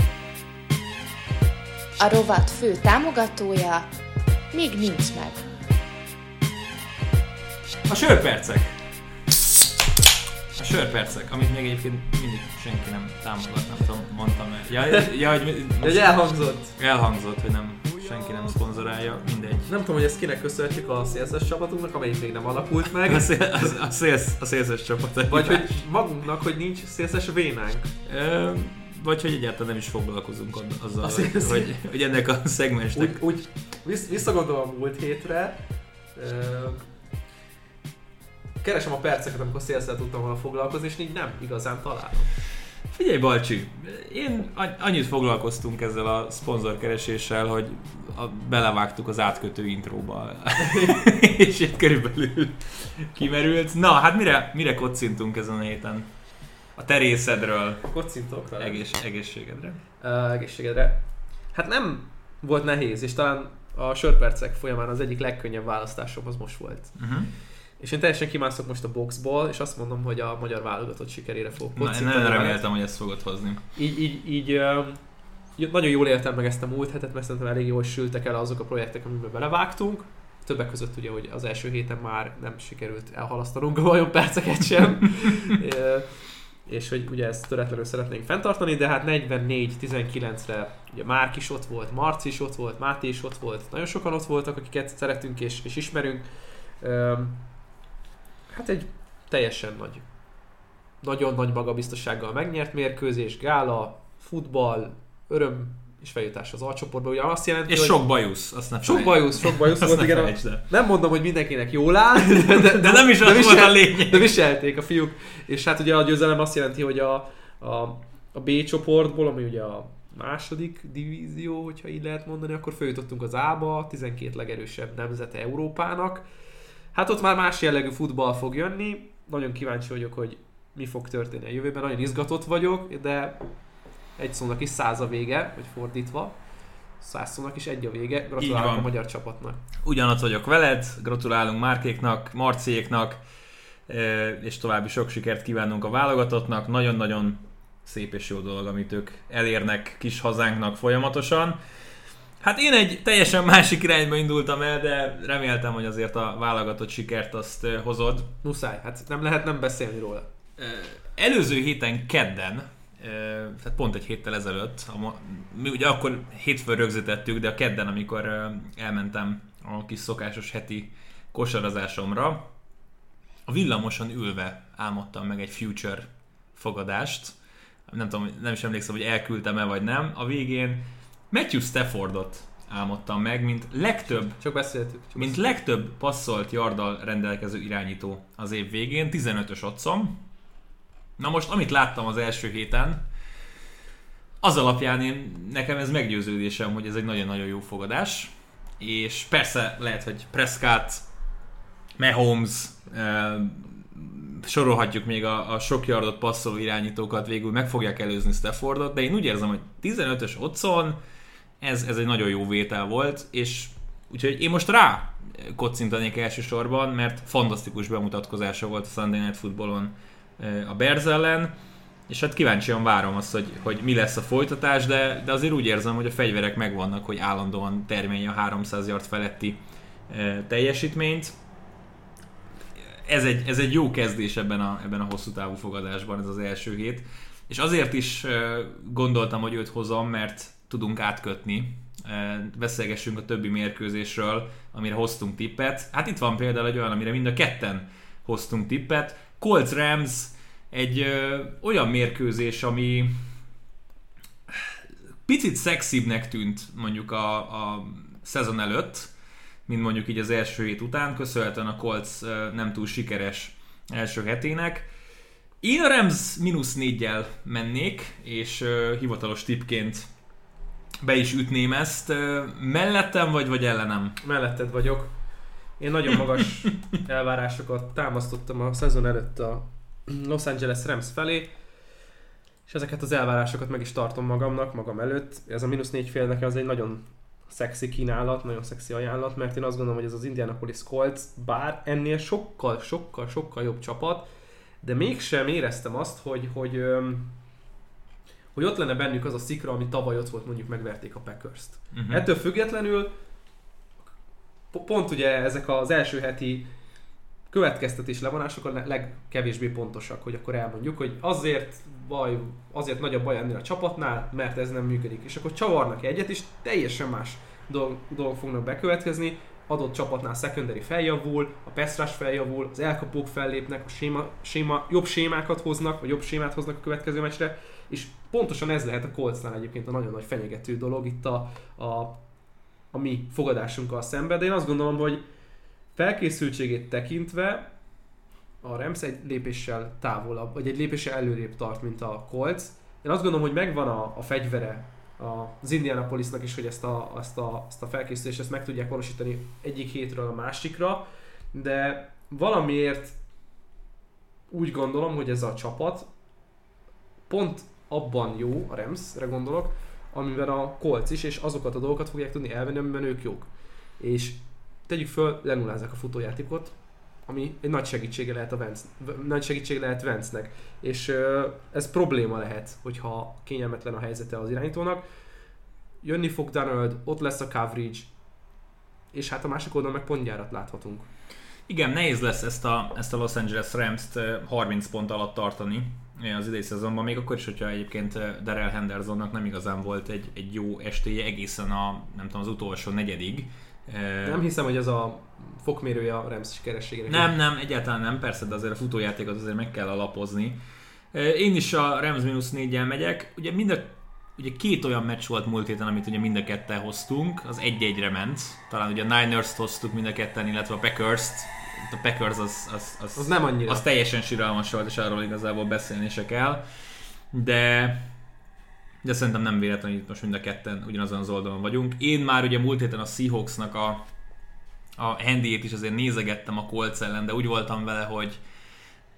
A rovat fő támogatója még nincs meg. A sörpercek. A sörpercek, amit még egyébként mindig senki nem támogat, nem tudom, mondtam el. Ja, ja hogy, De elhangzott. Elhangzott, hogy nem, senki nem szponzorálja, mindegy. Nem tudom, hogy ezt kinek köszönhetjük a CSS csapatunknak, amelyik még nem alakult meg. A, szél, a, a, CSS, a CSS csapat. Vagy hogy magunknak, hogy nincs CSS vénánk. Ö, vagy hogy egyáltalán nem is foglalkozunk azzal, a hogy, hogy, hogy, ennek a szegmensnek... Úgy, úgy visszagondolom a múlt hétre, keresem a perceket, amikor szélszel tudtam volna foglalkozni, és így nem igazán találom. Figyelj Balcsi, én annyit foglalkoztunk ezzel a szponzorkereséssel, hogy a, belevágtuk az átkötő intróba, és itt körülbelül kimerült. Na, hát mire, mire kocintunk ezen a héten? A terészedről. Kocintok vele. Egész, egészségedre. Uh, egészségedre. Hát nem volt nehéz, és talán a sörpercek folyamán az egyik legkönnyebb választásom az most volt. Uh-huh. És én teljesen kimászok most a boxból, és azt mondom, hogy a magyar válogatott sikerére fogok Na, én nagyon reméltem, hogy ezt fogod hozni. Így, így, így nagyon jól éltem meg ezt a múlt hetet, mert szerintem elég jól sültek el azok a projektek, amiben belevágtunk. Többek között ugye, hogy az első héten már nem sikerült elhalasztanunk a vajon perceket sem. és hogy ugye ezt töretlenül szeretnénk fenntartani, de hát 44-19-re ugye Márk is ott volt, Marci is ott volt, Máté is ott volt, nagyon sokan ott voltak, akiket szeretünk és, és ismerünk hát egy teljesen nagy, nagyon nagy magabiztossággal megnyert mérkőzés, gála, futball, öröm és feljutás az alcsoportba. Ugye azt jelenti, és hogy sok bajusz, azt ne Sok bajusz, sok bajusz volt, igen. Nem mondom, hogy mindenkinek jól áll, de, de, de nem is de az visel, volt a lényeg. De viselték a fiúk. És hát ugye a győzelem azt jelenti, hogy a, a, a B csoportból, ami ugye a második divízió, hogyha így lehet mondani, akkor följutottunk az A-ba, 12 legerősebb nemzete Európának. Hát ott már más jellegű futball fog jönni, nagyon kíváncsi vagyok, hogy mi fog történni a jövőben, nagyon izgatott vagyok, de egy szónak is száz a vége, vagy fordítva, száz szónak is egy a vége, gratulálok van. a magyar csapatnak. Ugyanott vagyok veled, gratulálunk Márkéknak, Marciéknak, eh, és további sok sikert kívánunk a válogatottnak. Nagyon-nagyon szép és jó dolog, amit ők elérnek kis hazánknak folyamatosan. Hát én egy teljesen másik irányba indultam el, de reméltem, hogy azért a válogatott sikert azt hozod. Muszáj, hát nem lehet nem beszélni róla. Előző héten kedden, eh, tehát pont egy héttel ezelőtt, a mi ugye akkor hétfőn rögzítettük, de a kedden, amikor elmentem a kis szokásos heti kosarazásomra, a villamoson ülve álmodtam meg egy future fogadást. Nem tudom, nem is emlékszem, hogy elküldtem-e vagy nem. A végén Matthew Staffordot álmodtam meg, mint legtöbb Csak beszéltük. Csak mint legtöbb passzolt yarddal rendelkező irányító az év végén, 15-ös otcom. Na most, amit láttam az első héten, az alapján én, nekem ez meggyőződésem, hogy ez egy nagyon-nagyon jó fogadás. És persze lehet, hogy Prescott, Mahomes, eh, sorolhatjuk még a, a sok yardot passzoló irányítókat, végül meg fogják előzni Staffordot, de én úgy érzem, hogy 15-ös otcon ez, ez egy nagyon jó vétel volt, és úgyhogy én most rá kocintanék elsősorban, mert fantasztikus bemutatkozása volt a Sunday Night Footballon eh, a Bears ellen, és hát kíváncsian várom azt, hogy, hogy mi lesz a folytatás, de, de azért úgy érzem, hogy a fegyverek megvannak, hogy állandóan termelje a 300 yard feletti eh, teljesítményt. Ez egy, ez egy jó kezdés ebben a, ebben a hosszú távú fogadásban, ez az első hét. És azért is eh, gondoltam, hogy őt hozom, mert tudunk átkötni. Beszélgessünk a többi mérkőzésről, amire hoztunk tippet. Hát itt van például egy olyan, amire mind a ketten hoztunk tippet. Colts Rams egy ö, olyan mérkőzés, ami picit szexibbnek tűnt mondjuk a, a szezon előtt, mint mondjuk így az első hét után, köszönhetően a Colts ö, nem túl sikeres első hetének. Én a Rams mínusz négyel mennék, és ö, hivatalos tipként be is ütném ezt. Mellettem vagy, vagy ellenem? melletted vagyok. Én nagyon magas elvárásokat támasztottam a szezon előtt a Los Angeles Rams felé, és ezeket az elvárásokat meg is tartom magamnak, magam előtt. Ez a mínusz négy fél nekem az egy nagyon szexi kínálat, nagyon szexi ajánlat, mert én azt gondolom, hogy ez az Indianapolis Colts, bár ennél sokkal, sokkal, sokkal jobb csapat, de mégsem éreztem azt, hogy, hogy, hogy ott lenne bennük az a szikra, ami tavaly ott volt, mondjuk megverték a Packers-t. Uh-huh. Ettől függetlenül po- pont ugye ezek az első heti következtetés levonások a le- legkevésbé pontosak, hogy akkor elmondjuk, hogy azért baj, azért nagy a baj ennél a csapatnál, mert ez nem működik. És akkor csavarnak egyet, és teljesen más dolg, dolgok fognak bekövetkezni, adott csapatnál secondary feljavul, a rush feljavul, az elkapók fellépnek, a séma, séma, jobb sémákat hoznak, vagy jobb sémát hoznak a következő meccsre, és pontosan ez lehet a Coltsnál egyébként a nagyon nagy fenyegető dolog itt a, a, a mi fogadásunkkal szemben, de én azt gondolom, hogy felkészültségét tekintve a Rams egy lépéssel távolabb, vagy egy lépéssel előrébb tart, mint a Colts. Én azt gondolom, hogy megvan a, a fegyvere az Indianapolisnak is, hogy ezt a, ezt, a, ezt a felkészülést ezt meg tudják valósítani egyik hétről a másikra, de valamiért úgy gondolom, hogy ez a csapat pont abban jó, a Ramsre gondolok, amiben a Colts is, és azokat a dolgokat fogják tudni elvenni, amiben ők jók. És tegyük föl, lenullázzák a futójátékot, ami egy nagy segítsége lehet a Vance, nagy segítség lehet Vance-nek. És ez probléma lehet, hogyha kényelmetlen a helyzete az irányítónak. Jönni fog Donald, ott lesz a coverage, és hát a másik oldalon meg pontgyárat láthatunk. Igen, nehéz lesz ezt a, ezt a Los Angeles Rams-t eh, 30 pont alatt tartani eh, az idei szezonban, még akkor is, hogyha egyébként Darrell Hendersonnak nem igazán volt egy, egy jó estéje egészen a, nem tudom, az utolsó negyedig. Nem hiszem, hogy ez a fokmérője a Rams sikerességének. Nem, nem, egyáltalán nem, persze, de azért a futójátékot azért meg kell alapozni. Én is a Rams mínusz 4 megyek. Ugye mind a, ugye két olyan meccs volt múlt héten, amit ugye mind a ketten hoztunk, az egy-egyre ment. Talán ugye a Niners-t hoztuk mind a ketten, illetve a Packers-t. A Packers az, az, az, Az nem annyira. az teljesen siralmas volt, és arról igazából beszélni se kell. De, de szerintem nem véletlen, hogy itt most mind a ketten ugyanazon az oldalon vagyunk. Én már ugye múlt héten a Seahawksnak a, a handyét is azért nézegettem a Colts ellen, de úgy voltam vele, hogy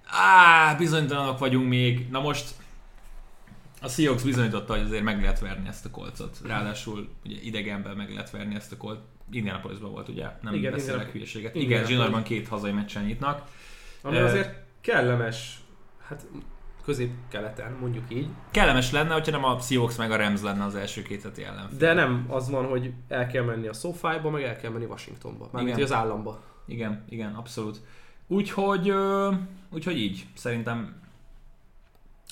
á, bizonytalanok vagyunk még. Na most a Seahawks bizonyította, hogy azért meg lehet verni ezt a kolcot. Ráadásul ugye idegenben meg lehet verni ezt a. Indianapolisban volt ugye, nem Igen, beszélek Indiana- hülyeséget. Igen, zsinórban két hazai meccsen nyitnak. Ami Ö, azért kellemes, hát közép-keleten, mondjuk így. Kellemes lenne, hogyha nem a Seahawks meg a Rams lenne az első két heti ellenfél. De nem az van, hogy el kell menni a SoFi-ba, meg el kell menni Washingtonba. Mármint Igen. az államba. Igen, igen, abszolút. Úgyhogy, úgyhogy így, szerintem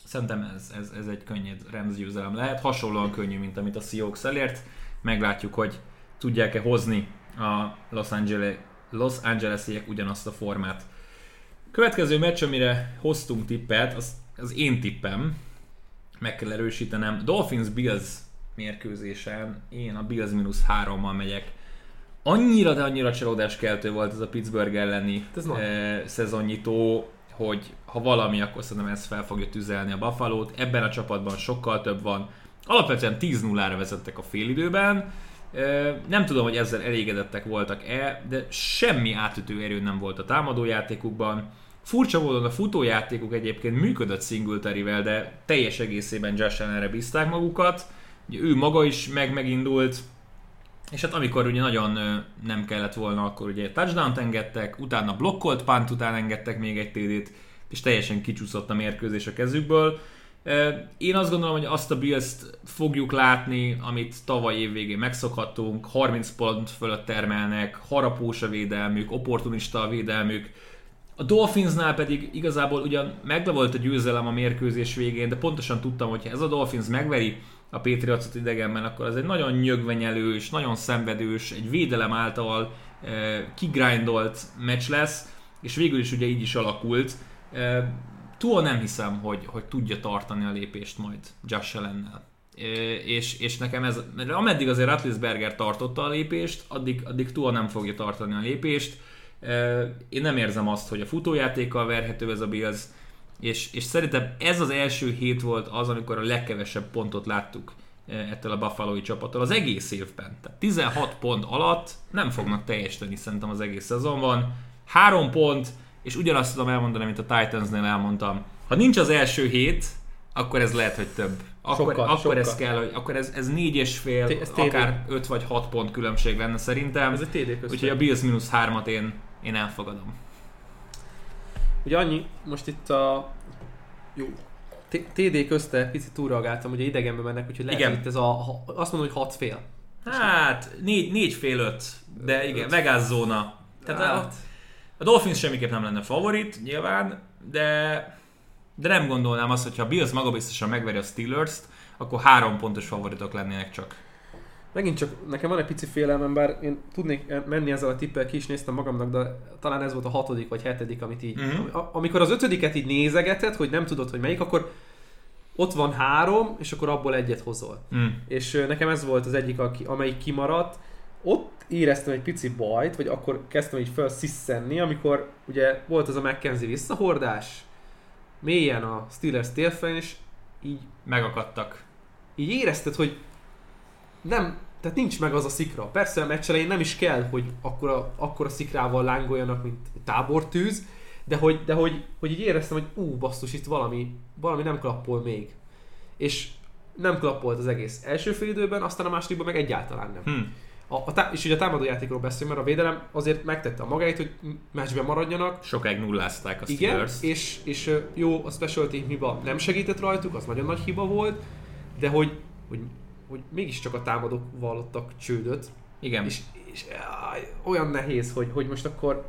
szerintem ez, ez, ez egy könnyed Rams győzelem lehet, hasonlóan könnyű, mint amit a Seahawks elért. Meglátjuk, hogy tudják-e hozni a Los, Angeles, Los Angelesiek ugyanazt a formát. Következő meccs, amire hoztunk tippet, az, az én tippem, meg kell erősítenem. Dolphins-Bills mérkőzésen én a Bills mínusz hárommal megyek. Annyira, de annyira csalódáskeltő volt ez a Pittsburgh elleni nagy. eh, szezonnyitó, hogy ha valami, akkor szerintem ez fel fogja tüzelni a Buffalo-t. Ebben a csapatban sokkal több van. Alapvetően 10-0-ra vezettek a félidőben. Nem tudom, hogy ezzel elégedettek voltak-e, de semmi átütő erő nem volt a támadójátékukban. Furcsa módon a futójátékuk egyébként működött Singletary-vel, de teljes egészében Josh Allenre bízták magukat. Ugye ő maga is meg megindult, és hát amikor ugye nagyon nem kellett volna, akkor ugye touchdown engedtek, utána blokkolt punt után engedtek még egy TD-t, és teljesen kicsúszott a mérkőzés a kezükből. Én azt gondolom, hogy azt a bills fogjuk látni, amit tavaly évvégén megszokhattunk, 30 pont fölött termelnek, harapós a védelmük, opportunista a védelmük, a Dolphinsnál pedig igazából ugyan megvolt a győzelem a mérkőzés végén, de pontosan tudtam, hogy ha ez a Dolphins megveri a Patriotsot idegenben, akkor ez egy nagyon nyögvenyelős, nagyon szenvedős, egy védelem által eh, kigrindolt meccs lesz, és végül is ugye így is alakult. Túl nem hiszem, hogy, hogy tudja tartani a lépést majd Josh Allennel. Eh, és, és nekem ez, mert ameddig azért Ratlisberger tartotta a lépést, addig, addig túl nem fogja tartani a lépést. Én nem érzem azt, hogy a futójátékkal verhető ez a Bills, és, és szerintem ez az első hét volt az, amikor a legkevesebb pontot láttuk ettől a buffalo csapattól az egész évben. Tehát 16 pont alatt nem fognak teljesíteni szerintem az egész szezonban. Három pont, és ugyanazt tudom elmondani, mint a Titansnél elmondtam. Ha nincs az első hét, akkor ez lehet, hogy több. Akkor, Sokkal, akkor sokkal. ez kell, hogy akkor ez, ez négy és fél, TD. akár 5 vagy 6 pont különbség lenne szerintem. Ez egy TD. Úgyhogy a Bills mínusz 3-at én, én elfogadom. Ugye annyi, most itt a... Jó. T- TD közte picit túlreagáltam, ugye idegenbe mennek, úgyhogy lehet, Igen. hogy itt ez a... Azt mondom, hogy 6 fél. Hát, négy, négy fél öt, de igen, Öt. Vegas zóna. Tehát a, Hát, a Dolphins semmiképp nem lenne favorit, nyilván, de, de nem gondolnám azt, hogyha a Bills magabiztosan megveri a Steelers-t, akkor három pontos favoritok lennének csak. megint csak nekem van egy pici félelmem, bár én tudnék menni ezzel a tippel, ki is néztem magamnak, de talán ez volt a hatodik vagy hetedik, amit így... Mhm. A- amikor az ötödiket így nézegeted, hogy nem tudod, hogy melyik, akkor ott van három, és akkor abból egyet hozol. Mm. És ö, nekem ez volt az egyik, aki, amelyik kimaradt. Ott éreztem egy pici bajt, vagy akkor kezdtem így felsziszenni, amikor ugye volt az a McKenzie visszahordás, mélyen a Steelers térfelén, és így, Megakadtak. így érezted, hogy nem, tehát nincs meg az a szikra. Persze a meccs elején nem is kell, hogy akkora, akkora szikrával lángoljanak, mint tábortűz, de hogy, de hogy, hogy így éreztem, hogy ú, basszus, itt valami, valami nem klappol még. És nem klappolt az egész első fél időben, aztán a másodikban meg egyáltalán nem. Hm. A, a tá- és ugye a támadójátékról beszélünk, mert a védelem azért megtette a magáit, hogy meccsben maradjanak. Sokáig nullázták a Igen, Steelers. és, és ö, jó, a special team hiba nem segített rajtuk, az nagyon nagy hiba volt, de hogy, hogy, hogy mégiscsak a támadók vallottak csődöt, Igen. és, és áj, olyan nehéz, hogy, hogy most akkor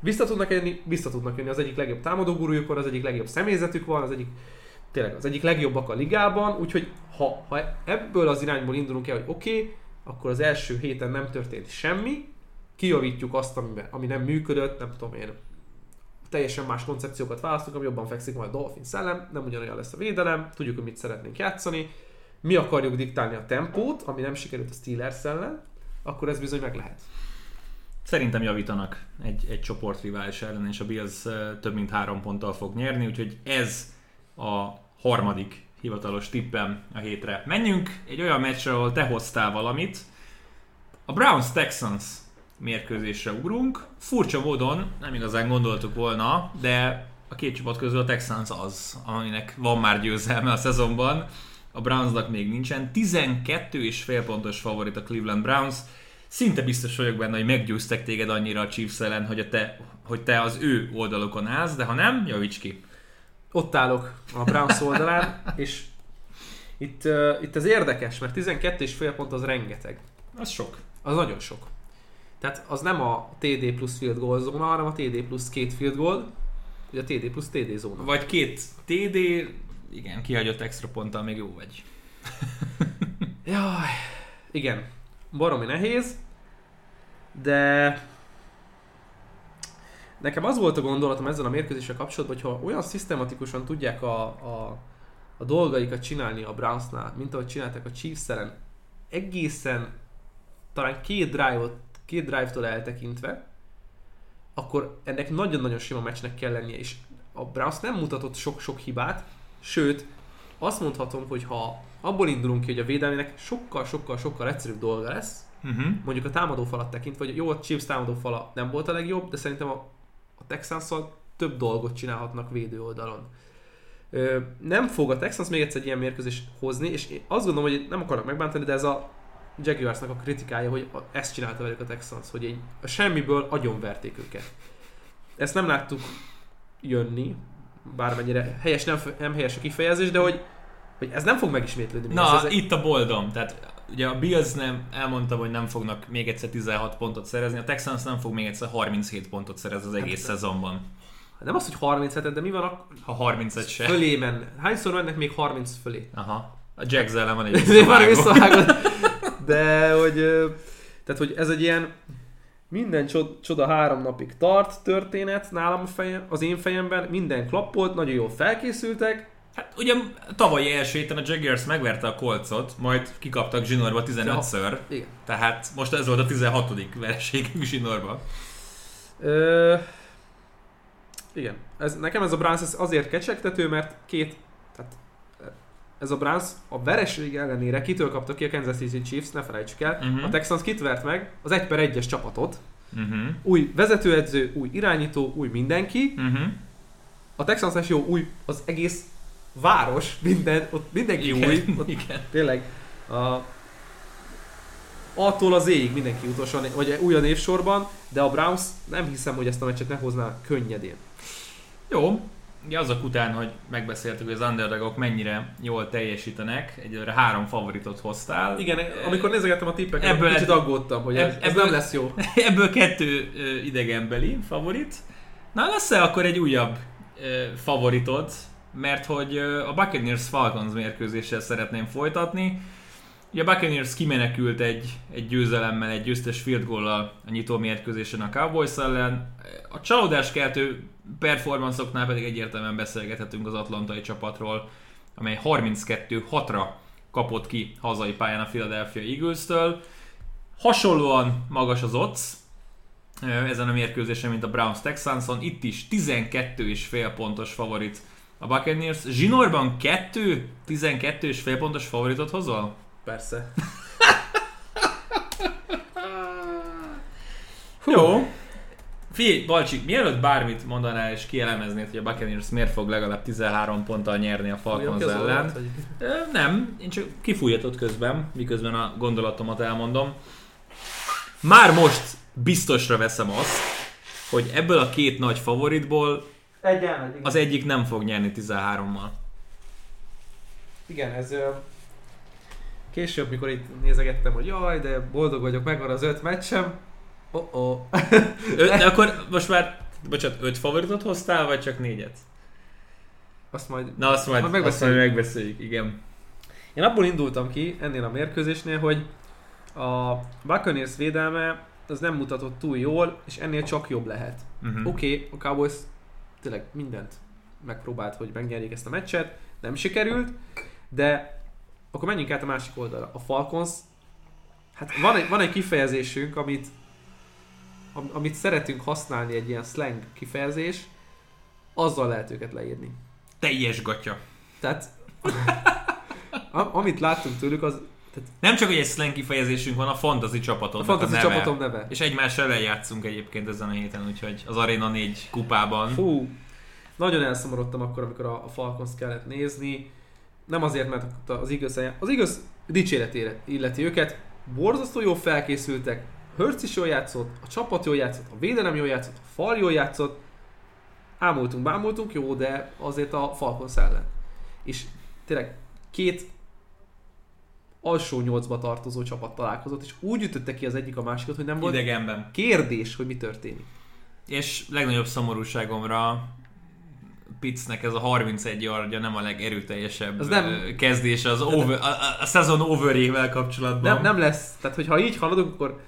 vissza tudnak jönni, vissza tudnak jönni, az egyik legjobb támadógurújuk van, az egyik legjobb személyzetük van, az egyik tényleg az egyik legjobbak a ligában, úgyhogy ha, ha ebből az irányból indulunk el, hogy oké, okay, akkor az első héten nem történt semmi, kijavítjuk azt, ami, ami nem működött, nem tudom én, teljesen más koncepciókat választunk, ami jobban fekszik majd a Dolphin szellem, nem ugyanolyan lesz a védelem, tudjuk, hogy mit szeretnénk játszani, mi akarjuk diktálni a tempót, ami nem sikerült a Steelers ellen, akkor ez bizony meg lehet. Szerintem javítanak egy, egy csoportrivális ellen, és a Bills több mint három ponttal fog nyerni, úgyhogy ez a harmadik hivatalos tippem a hétre. Menjünk egy olyan meccsre, ahol te hoztál valamit. A Browns-Texans mérkőzésre ugrunk. Furcsa módon, nem igazán gondoltuk volna, de a két csapat közül a Texans az, aminek van már győzelme a szezonban. A Brownsnak még nincsen. 12 és fél pontos favorit a Cleveland Browns. Szinte biztos vagyok benne, hogy meggyőztek téged annyira a Chiefs ellen, hogy, a te, hogy te az ő oldalukon állsz, de ha nem, javíts ki. Ott állok a Browns oldalán, és itt, uh, itt ez érdekes, mert 12 és fél pont az rengeteg. Az sok. Az nagyon sok. Tehát az nem a TD plusz field goal zóna, hanem a TD plusz két field goal, vagy a TD plusz TD zóna. Vagy két TD, igen, kihagyott extra ponttal még jó vagy. Jaj, igen, baromi nehéz, de nekem az volt a gondolatom ezzel a mérkőzéssel kapcsolatban, hogyha olyan szisztematikusan tudják a, a, a dolgaikat csinálni a Brownsnál, mint ahogy csinálták a chiefs egészen talán két drive-ot, két drive-tól eltekintve, akkor ennek nagyon-nagyon sima meccsnek kell lennie, és a Browns nem mutatott sok-sok hibát, sőt, azt mondhatom, hogy ha abból indulunk ki, hogy a védelmének sokkal-sokkal-sokkal egyszerűbb dolga lesz, Uh-huh. mondjuk a támadó falat tekintve, hogy jó, a Chiefs támadó fala nem volt a legjobb, de szerintem a, a texans több dolgot csinálhatnak védő oldalon. Nem fog a Texans még egyszer egy ilyen mérkőzést hozni, és én azt gondolom, hogy nem akarok megbántani, de ez a Jaguarsnak a kritikája, hogy ezt csinálta velük a Texans, hogy egy, a semmiből agyonverték őket. Ezt nem láttuk jönni, bármennyire helyes, nem, nem helyes a kifejezés, de hogy, hogy ez nem fog megismétlődni. Na, ez, ez, itt a boldom. Tehát ugye a Bills nem elmondta, hogy nem fognak még egyszer 16 pontot szerezni, a Texans nem fog még egyszer 37 pontot szerezni az egész Hát, szezonban. nem az, hogy 37 de mi van a Ha 31 se. fölé men. Hányszor mennek még 30 fölé? Aha. A Jacks ellen van egy visszavágó. De hogy, tehát, hogy ez egy ilyen minden csod, csoda három napig tart történet nálam a fejem, az én fejemben, minden klappolt, nagyon jól felkészültek, Hát ugye tavalyi első héten a Jaguars megverte a kolcot, majd kikaptak zsinórba 15-ször. igen. Tehát most ez volt a 16. vereségünk zsinórba. Ö, igen, ez, nekem ez a Browns ez azért kecsegtető, mert két, tehát ez a Browns a vereség ellenére kitől kapta ki a Kansas City Chiefs, ne felejtsük el, Mhm. a Texans kit vert meg az 1 per 1-es csapatot, Uh-huh. új vezetőedző, új irányító, új mindenki, Uh-huh. a Texans jó új, az egész város, minden, ott mindenki Igen, új, ott igen. tényleg a, attól az éig mindenki utolsóan, vagy új a névsorban, de a Browns nem hiszem, hogy ezt a meccset ne hozná könnyedén. Jó, ugye azok után, hogy megbeszéltük, hogy az underdogok mennyire jól teljesítenek, egyelőre három favoritot hoztál. Igen, amikor nézegettem a tippeket, Ebből kicsit aggódtam, hogy ez, ebb- ez ebből- nem lesz jó. Ebből kettő idegenbeli favorit. Na lesz-e akkor egy újabb favoritod? Mert hogy a Buccaneers Falcons mérkőzéssel szeretném folytatni. Ugye a Buccaneers kimenekült egy, egy győzelemmel, egy győztes field goal a nyitó mérkőzésen a Cowboys ellen. A csalódáskeltő performanszoknál pedig egyértelműen beszélgethetünk az atlantai csapatról, amely 32-6-ra kapott ki hazai pályán a Philadelphia Eagles-től. Hasonlóan magas az odds ezen a mérkőzésen, mint a Browns Texanson. Itt is 12 és fél pontos favorit a Buccaneers. Zsinórban 2, 12 és fél pontos favoritot hozol? Persze. Jó. Figyelj, Balcsi, mielőtt bármit mondanál és kielemeznéd, hogy a Buccaneers miért fog legalább 13 ponttal nyerni a Falcons ellen. vagy- Nem, én csak kifújjatott közben, miközben a gondolatomat elmondom. Már most biztosra veszem azt, hogy ebből a két nagy favoritból Egy elmegy, igen. az egyik nem fog nyerni 13-mal. Igen, ez később, mikor itt nézegettem, hogy jaj, de boldog vagyok, megvan az öt meccsem. Oh -oh. Ö, de akkor most már, bocsánat, öt favoritot hoztál, vagy csak négyet? Azt majd Na azt majd, Majd azt megbeszéljük. majd megbeszéljük, igen. Én abból indultam ki ennél a mérkőzésnél, hogy a Buccaneers védelme az nem mutatott túl jól, és ennél csak jobb lehet. Uh-huh. Oké, okay, a Cowboys tényleg mindent megpróbált, hogy megnyerjék ezt a meccset, nem sikerült, de akkor menjünk át a másik oldalra. A Falcons, hát van egy, van egy kifejezésünk, amit, am- amit szeretünk használni, egy ilyen slang kifejezés, azzal lehet őket leírni. Teljes gatya. Tehát Am- amit láttunk tőlük, az tehát Nem csak, hogy egy slang kifejezésünk van, a fantasy csapaton. a fantasy csapatom neve. És egymás ellen játszunk egyébként ezen a héten, úgyhogy az Arena 4 kupában. Fú, nagyon elszomorodtam akkor, amikor a, a Falcons kellett nézni. Nem azért, mert az igaz, az igaz dicséretére illeti őket. Borzasztó jól felkészültek, Hurts is jól játszott, a csapat jól játszott, a védelem jól játszott, a fal jól játszott. Ámultunk, bámultunk, jó, de azért a Falcons ellen. És tényleg két alsó nyolcba tartozó csapat találkozott, és úgy ütötte ki az egyik a másikat, hogy nem volt Idegenben. kérdés, hogy mi történik. És legnagyobb szomorúságomra Pitznek ez a 31 yardja nem a legerőteljesebb Az nem- nem, kezdés az over, a, a, szezon overével kapcsolatban. Nem, nem lesz, tehát hogyha így haladunk, akkor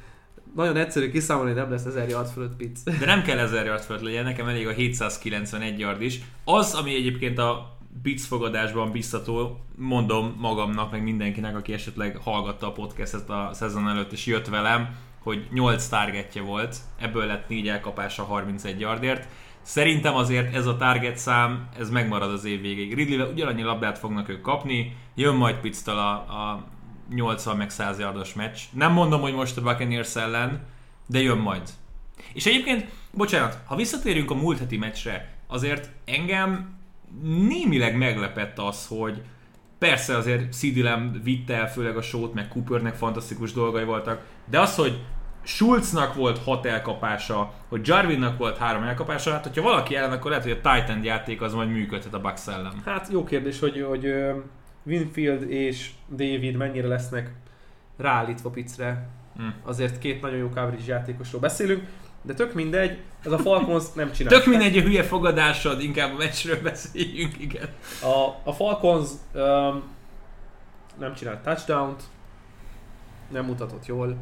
nagyon egyszerű kiszámolni, nem lesz 1000 yard fölött pic. De nem kell 1000 yard fölött legyen, nekem elég a 791 yard is. Az, ami egyébként a Pitts fogadásban biztató, mondom magamnak, meg mindenkinek, aki esetleg hallgatta a podcastet a szezon előtt, és jött velem, hogy 8 targetje volt, ebből lett 4 elkapása 31 yardért. Szerintem azért ez a target szám, ez megmarad az év végéig. Ridley-vel ugyanannyi labdát fognak ők kapni, jön majd Pitts-től a, a 80 meg 100 yardos meccs. Nem mondom, hogy most a Buccaneers ellen, de jön majd. És egyébként, bocsánat, ha visszatérünk a múlt heti meccsre, azért engem némileg meglepett az, hogy persze azért CD Lamb vitte el főleg a sót, meg Coopernek fantasztikus dolgai voltak, de az, hogy Schulznak volt hat elkapása, hogy Jarvinnak volt három elkapása, hát hogyha valaki ellen, akkor lehet, hogy a Titan játék az majd működhet a Bucks ellen. Hát jó kérdés, hogy, hogy Winfield és David mennyire lesznek ráállítva picre. Hm. Azért két nagyon jó coverage játékosról beszélünk, de tök mindegy, ez a Falcons nem csinál. Tök mindegy a hülye fogadásod, inkább a meccsről beszéljünk, igen. A, a Falcons um, nem csinált touchdown-t, nem mutatott jól,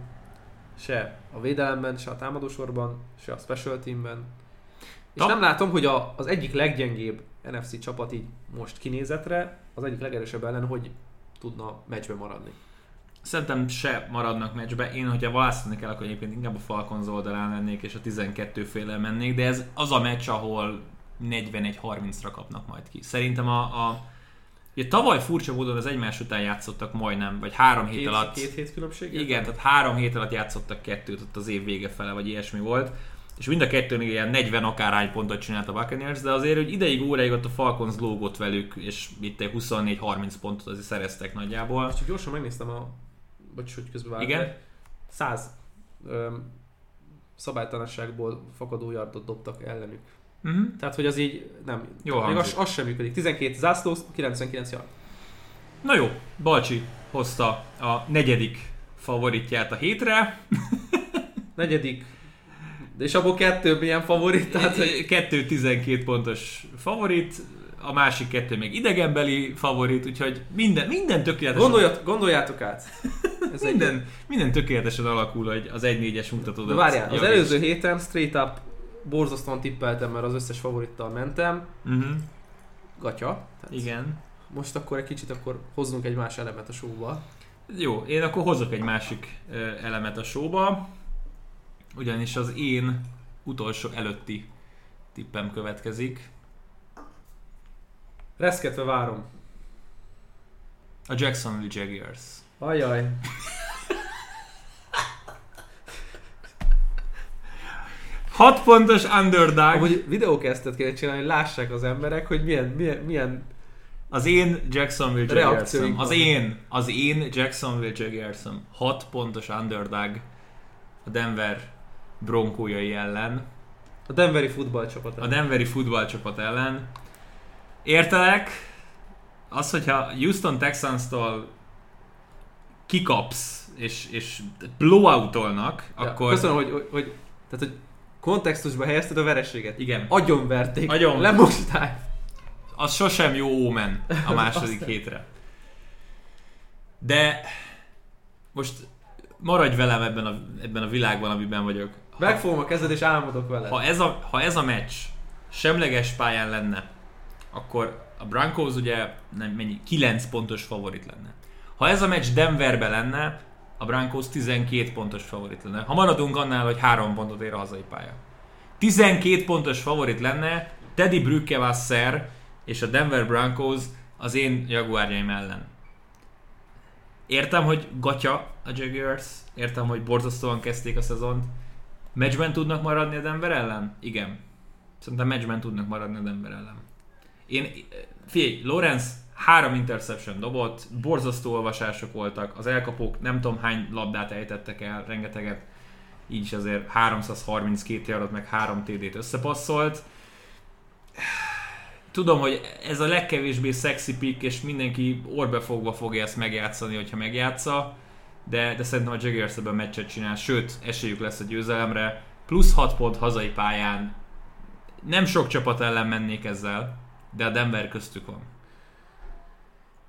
se a védelemben, se a támadósorban, se a special teamben. És Ta- nem látom, hogy a, az egyik leggyengébb NFC csapat így most kinézetre, az egyik legerősebb ellen, hogy tudna meccsben maradni. Szerintem se maradnak meccsbe. Én, hogyha választani kell, akkor egyébként inkább a Falcons oldalán lennék, és a 12 féle mennék, de ez az a meccs, ahol 41-30-ra kapnak majd ki. Szerintem a, a Ugye tavaly furcsa módon az egymás után játszottak majdnem, vagy három hét Két, alatt. két hét különbség? Igen, tehát három hét alatt játszottak kettőt, ott az év vége fele, vagy ilyesmi volt. És mind a kettőnél ilyen 40 akárhány pontot csinált a Buccaneers, de azért, hogy ideig óráig ott a Falcons lógott velük, és itt egy 24-30 pontot azért szereztek nagyjából. Most csak gyorsan megnéztem a... Bocs, hogy közben vágok. Igen? 100 öm, szabálytalanságból fakadó yardot dobtak ellenük. Uh-huh. Tehát, hogy az így nem. Jól Még az, az sem működik. 12 zászló, 99 yard. Na jó, Balcsi hozta a negyedik favoritját a hétre. Negyedik. De és abból kettő milyen favorit, tehát hogy Kettő 12 pontos favorit, a másik kettő még idegenbeli favorit, úgyhogy minden, minden tökéletesen, Gondoljat, gondoljátok át. Ez egy, minden, minden tökéletesen alakul, hogy az 1-4-es mutatódott. de várjál, az előző héten straight up borzasztóan tippeltem, mert az összes favorittal mentem. Uh-huh. Gatya. Tehát Igen. Most akkor egy kicsit akkor hozzunk egy más elemet a showba. Jó, én akkor hozok egy másik elemet a showba, ugyanis az én utolsó előtti tippem következik. Reszketve várom. A Jacksonville Jaguars. Ajaj. Hat pontos underdog. Amúgy videókeztet kéne csinálni, hogy lássák az emberek, hogy milyen, milyen, milyen Az én Jacksonville Jaguarsom. Az én, az én Jacksonville Jaguarsom. 6 pontos underdog a Denver bronkójai ellen. a Denveri futballcsapat. A Denveri futballcsapat ellen. Értelek, az, hogyha Houston Texans-tól kikapsz, és, és blowoutolnak, Ja, akkor... Köszönöm, hogy, hogy, hogy, tehát, hogy kontextusba helyezted a vereséget. Igen. Agyonverték. Agyon. Lemosták. az sosem jó ómen a második hétre. De most maradj velem ebben a, ebben a világban, amiben vagyok. Megfogom a kezed és álmodok vele. Ha ez, a, ha ez a meccs semleges pályán lenne, akkor a Broncos ugye nem, mennyi, 9 pontos favorit lenne. Ha ez a meccs Denverbe lenne, a Broncos 12 pontos favorit lenne. Ha maradunk annál, hogy 3 pontot ér a hazai pálya. 12 pontos favorit lenne, Teddy Brückewasser és a Denver Broncos az én jaguárjaim ellen. Értem, hogy gatya a Jaguars, értem, hogy borzasztóan kezdték a szezont. Matchben tudnak maradni a Denver ellen? Igen. Szerintem matchben tudnak maradni a Denver ellen. Én, figyelj, Lorenz három interception dobott, borzasztó olvasások voltak, az elkapók nem tudom hány labdát ejtettek el, rengeteget, így is azért 332 yardot meg 3 TD-t összepasszolt. Tudom, hogy ez a legkevésbé szexi pick, és mindenki orbefogva fogja ezt megjátszani, hogyha megjátsza, de, de szerintem a Jaguars ebben meccset csinál, sőt, esélyük lesz a győzelemre. Plusz 6 pont hazai pályán. Nem sok csapat ellen mennék ezzel, de a Denver köztük van.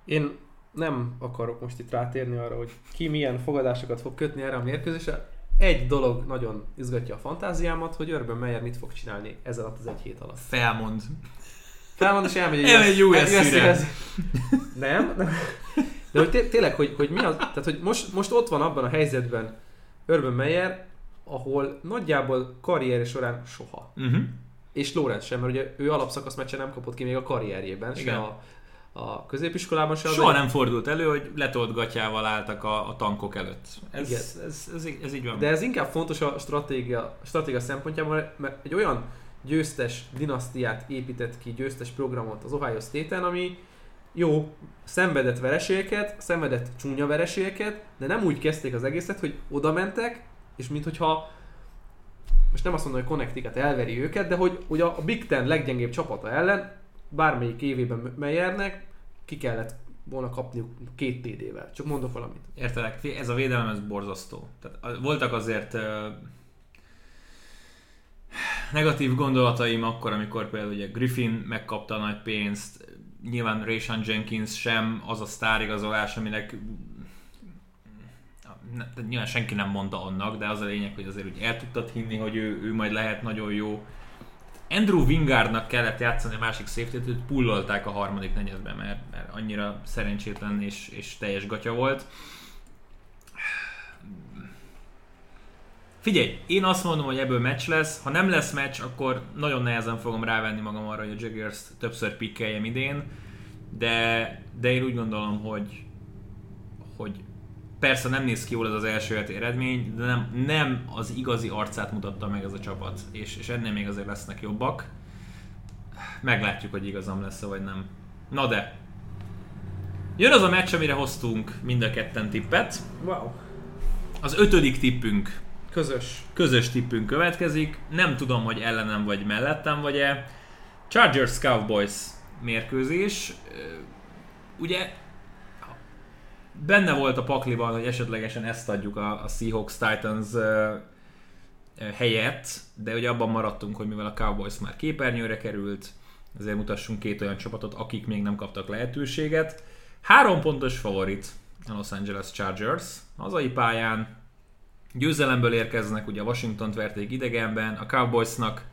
Én nem akarok most itt rátérni arra, hogy ki milyen fogadásokat fog kötni erre a mérkőzésre. Egy dolog nagyon izgatja a fantáziámat, hogy Urban Meyer mit fog csinálni ez alatt az egy hét alatt. Felmond. Felmond és elmegy egy. USC-hez. Nem, nem. De hogy té- tényleg, hogy, hogy mi az, tehát hogy most, most ott van abban a helyzetben Urban Meyer, ahol nagyjából karrierje során soha. Uh-huh. És Lorenz sem, mert ugye ő alapszakasz meccsen nem kapott ki még a karrierjében, Igen. se a, a középiskolában, se Soha nem fordult elő, hogy letolt gatyával álltak a, a tankok előtt. Ez, Igen. ez, ez, ez, ez így van. De ez inkább fontos a stratégia, stratégia szempontjából, mert egy olyan győztes dinasztiát épített ki, győztes programot az Ohio State-en, ami jó, szenvedett vereségeket, szenvedett csúnya vereségeket, de nem úgy kezdték az egészet, hogy oda mentek, és minthogyha most nem azt mondom, hogy Connecticut elveri őket, de hogy ugye a Big Ten leggyengébb csapata ellen bármelyik évében Meyernek ki kellett volna kapniuk két TD-vel. Csak mondok valamit. Értelek, ez a védelem, ez borzasztó. Tehát voltak azért negatív gondolataim akkor, amikor például ugye Griffin megkapta a nagy pénzt, nyilván Rayshon Jenkins sem az a sztárigazolás, aminek ne- nyilván senki nem mondta annak, de az a lényeg, hogy azért úgy el tudtad hinni, hogy ő, ő majd lehet nagyon jó. Andrew Wingardnak kellett játszani a másik safety őt pullolták a harmadik negyedben, mert, mert annyira szerencsétlen és, és teljes gatya volt. Figyelj, én azt mondom, hogy ebből meccs lesz. Ha nem lesz meccs, akkor nagyon nehezen fogom rávenni magam arra, hogy a Jaguars többször pikkeljem idén. De, de én úgy gondolom, hogy, hogy persze nem néz ki jól ez az első heti eredmény, de nem, nem az igazi arcát mutatta meg ez a csapat, és, és ennél még azért lesznek jobbak. Meglátjuk, hogy igazam lesz vagy nem. Na de, jön az a meccs, amire hoztunk mind a ketten tippet. Wow. Az ötödik tippünk, Közös. közös tippünk következik. Nem tudom, hogy ellenem vagy mellettem vagy-e. Chargers Cowboys mérkőzés. Ugye benne volt a pakliban, hogy esetlegesen ezt adjuk a, a Seahawks Titans helyett, de ugye abban maradtunk, hogy mivel a Cowboys már képernyőre került, ezért mutassunk két olyan csapatot, akik még nem kaptak lehetőséget. Három pontos favorit a Los Angeles Chargers hazai pályán, győzelemből érkeznek, ugye a Washington-t verték idegenben, a Cowboysnak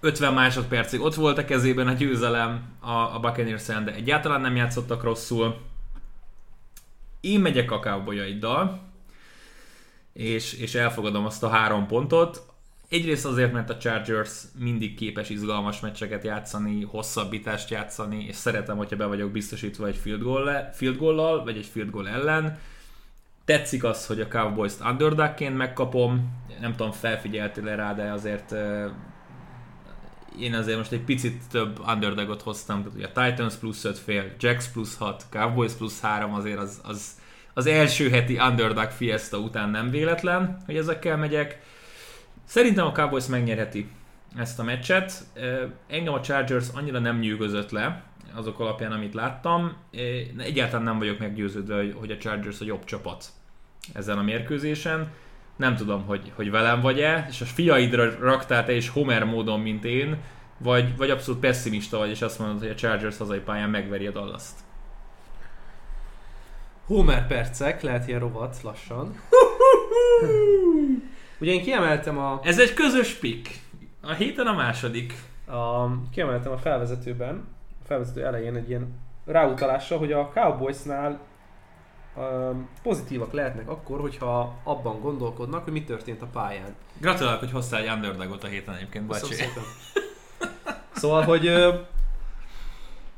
50 másodpercig ott volt a kezében a győzelem a, a buccaneers de egyáltalán nem játszottak rosszul. Én megyek a cowboyaiddal, és, és elfogadom azt a három pontot. Egyrészt azért, mert a Chargers mindig képes izgalmas meccseket játszani, hosszabbítást játszani, és szeretem, hogyha be vagyok biztosítva egy field goal field goal-lal, vagy egy field goal ellen. Tetszik az, hogy a Cowboys-t underdogként megkapom, nem tudom, felfigyeltél rá, de azért én azért most egy picit több underdogot hoztam, tehát ugye a Titans plusz 5 fél, Jacks plusz 6, Cowboys plusz 3 azért az, az, az első heti underdog fiesta után nem véletlen, hogy ezekkel megyek. Szerintem a Cowboys megnyerheti ezt a meccset. Engem a Chargers annyira nem nyűgözött le, azok alapján, amit láttam. Egyáltalán nem vagyok meggyőződve, hogy a Chargers a jobb csapat ezen a mérkőzésen. Nem tudom, hogy, hogy velem vagy-e, és a fiaidra raktál te is Homer módon, mint én, vagy, vagy abszolút pessimista vagy, és azt mondod, hogy a Chargers hazai pályán megveri a Dallas-t. Homer percek, lehet ilyen rovat lassan. Ugye én kiemeltem a, Ez egy közös pick. A héten a második. a, kiemeltem a felvezetőben, a felvezető elején egy ilyen ráutalással, hogy a Cowboysnál pozitívak lehetnek akkor, hogyha abban gondolkodnak, hogy mi történt a pályán. Gratulálok, hogy hoztál egy underdogot a héten egyébként, bácsi. Szóval, hogy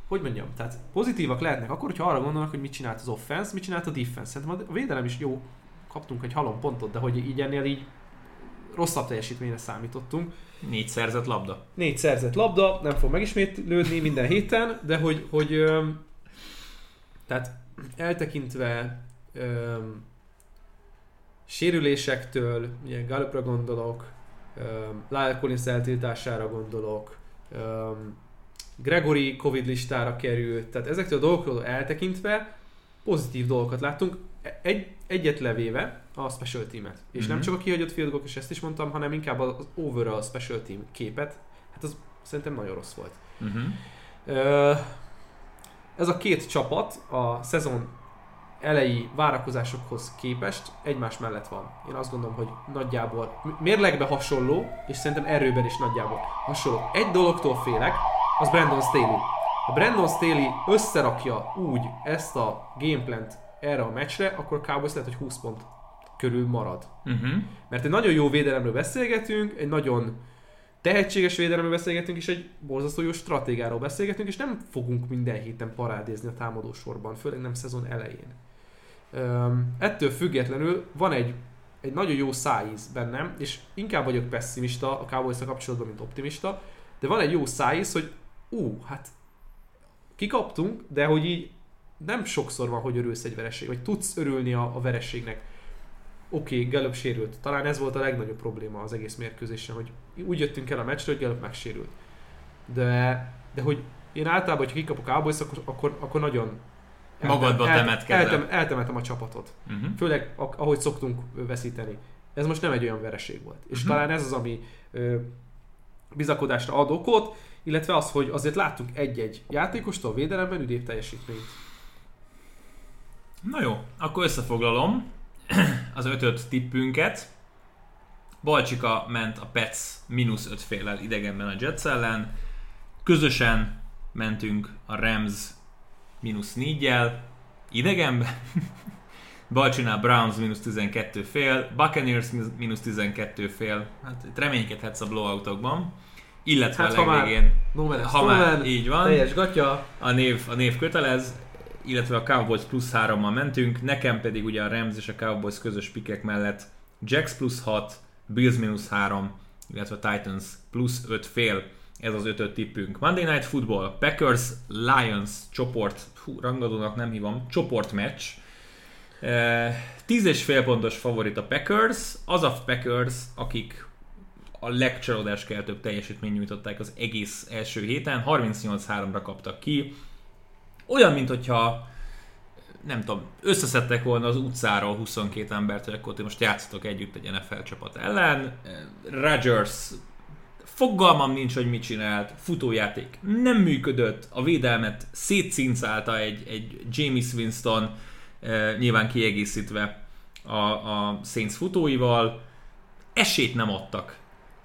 hogy mondjam, tehát pozitívak lehetnek akkor, hogyha arra gondolnak, hogy mit csinált az offense, mit csinált a defense. Szerintem a védelem is jó, kaptunk egy halom pontot, de hogy így ennél így rosszabb teljesítményre számítottunk. Négy szerzett labda. Négy szerzett labda, nem fog megismétlődni minden héten, de hogy, hogy tehát eltekintve öm, sérülésektől, ugye Gallupra gondolok, öm, Lyle Collins eltiltására gondolok, öm, Gregory Covid listára került, tehát ezektől a dolgokról eltekintve pozitív dolgokat láttunk, egy, egyet levéve a special teamet. És mm-hmm. nem csak a kihagyott field goal, és ezt is mondtam, hanem inkább az overall special team képet. Hát az szerintem nagyon rossz volt. Uh-huh. Ö, ez a két csapat a szezon elejé várakozásokhoz képest egymás mellett van. Én azt gondolom, hogy nagyjából mérlegbe hasonló, és szerintem erőben is nagyjából hasonló. Egy dologtól félek, az Brandon Staley. Ha Brandon Staley összerakja úgy ezt a gameplant erre a meccsre, akkor Cowboys lehet, hogy 20 pont körül marad. Uh-huh. Mert egy nagyon jó védelemről beszélgetünk, egy nagyon tehetséges védelemről beszélgetünk, és egy borzasztó jó stratégáról beszélgetünk, és nem fogunk minden héten parádézni a támadó sorban, főleg nem szezon elején. Um, ettől függetlenül van egy, egy nagyon jó szájíz bennem, és inkább vagyok pessimista a cowboys kapcsolatban, mint optimista, de van egy jó szájíz, hogy ú, hát kikaptunk, de hogy így nem sokszor van, hogy örülsz egy vereség, vagy tudsz örülni a, a vereségnek. Oké, okay, Gallup sérült. Talán ez volt a legnagyobb probléma az egész mérkőzésen, hogy úgy jöttünk el a meccsre, hogy Gallup megsérült. De, de hogy én általában, hogyha kikapok Cowboys, akkor, akkor, akkor nagyon Magadba el, temetkezel. eltem, eltemetem a csapatot. Uh-huh. Főleg ahogy szoktunk veszíteni. Ez most nem egy olyan vereség volt. És Mhm. talán ez az, ami ö, bizakodásra ad okot, illetve az, hogy azért láttunk egy-egy játékostól védelemben üdébb teljesítményt. Na jó, akkor összefoglalom az ötöt tippünket. Balcsika ment a Pets mínusz öt félel idegenben a Jets ellen. Közösen mentünk a Rams mínusz négyel idegenben. Balcsinál Browns mínusz 12 fél, Buccaneers mínusz 12 fél. Hát itt reménykedhetsz a blowoutokban. Illetve Hát, a ha már legvégén, No ha már így van, Teljes gatya. a név, a név kötelez, illetve a Cowboys plusz 3-mal mentünk, nekem pedig ugye a Rams és a Cowboys közös pikek mellett Jacks plusz 6, Bills mínusz 3, illetve Titans plusz 5 fél. Ez az ötöt tippünk. Monday Night Football, Packers, Lions csoport, hú, rangadónak nem hívom, csoportmeccs. Eh, 10 és fél pontos favorit a Packers, az a Packers, akik a legcsalódáskeltőbb teljesítmény nyújtották az egész első héten, 38-3-ra kaptak ki. Olyan, mint hogyha nem tudom, összeszedtek volna az utcáról 22 embert, hogy akkor ti most játszatok együtt egy NFL csapat ellen. Rodgers fogalmam nincs, hogy mit csinált, futójáték nem működött, a védelmet szétszincálta egy, egy James Winston, eh, nyilván kiegészítve a, a Saints futóival, esélyt nem adtak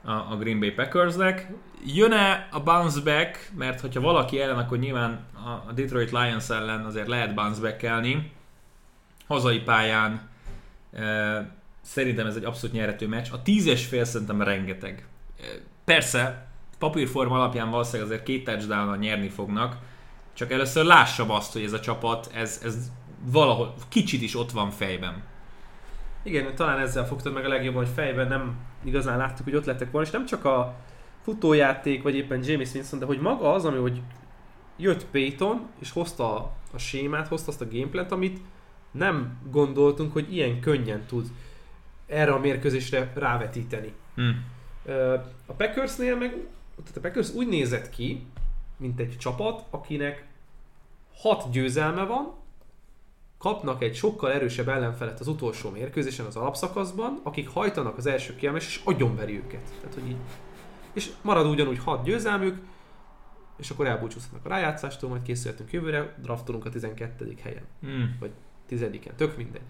a, a Green Bay Packersnek. Jön-e a bounce back, mert hogyha valaki ellen, akkor nyilván a, Detroit Lions ellen azért lehet bounce Hazai pályán e, szerintem ez egy abszolút nyerető meccs. A tízes fél szerintem rengeteg. E, persze, papírforma alapján valószínűleg azért két touchdown nyerni fognak, csak először lássam azt, hogy ez a csapat, ez, ez valahol kicsit is ott van fejben. Igen, talán ezzel fogtad meg a legjobban, hogy fejben nem igazán láttuk, hogy ott lettek volna, és nem csak a futójáték, vagy éppen James Winston, de hogy maga az, ami hogy jött Payton, és hozta a, a sémát, hozta azt a gameplant, amit nem gondoltunk, hogy ilyen könnyen tud erre a mérkőzésre rávetíteni. Hm. Ö, A Packersnél meg, tehát a Packers úgy nézett ki, mint egy csapat, akinek hat győzelme van, kapnak egy sokkal erősebb ellenfelet az utolsó mérkőzésen, az alapszakaszban, akik hajtanak az első kiemes, és agyonveri őket. Tehát, hogy így. És marad ugyanúgy hat győzelmük, és akkor elbúcsúzhatnak a rájátszástól, majd készülhetünk jövőre, draftolunk a 12. helyen, Hm. vagy 10 tök mindegy.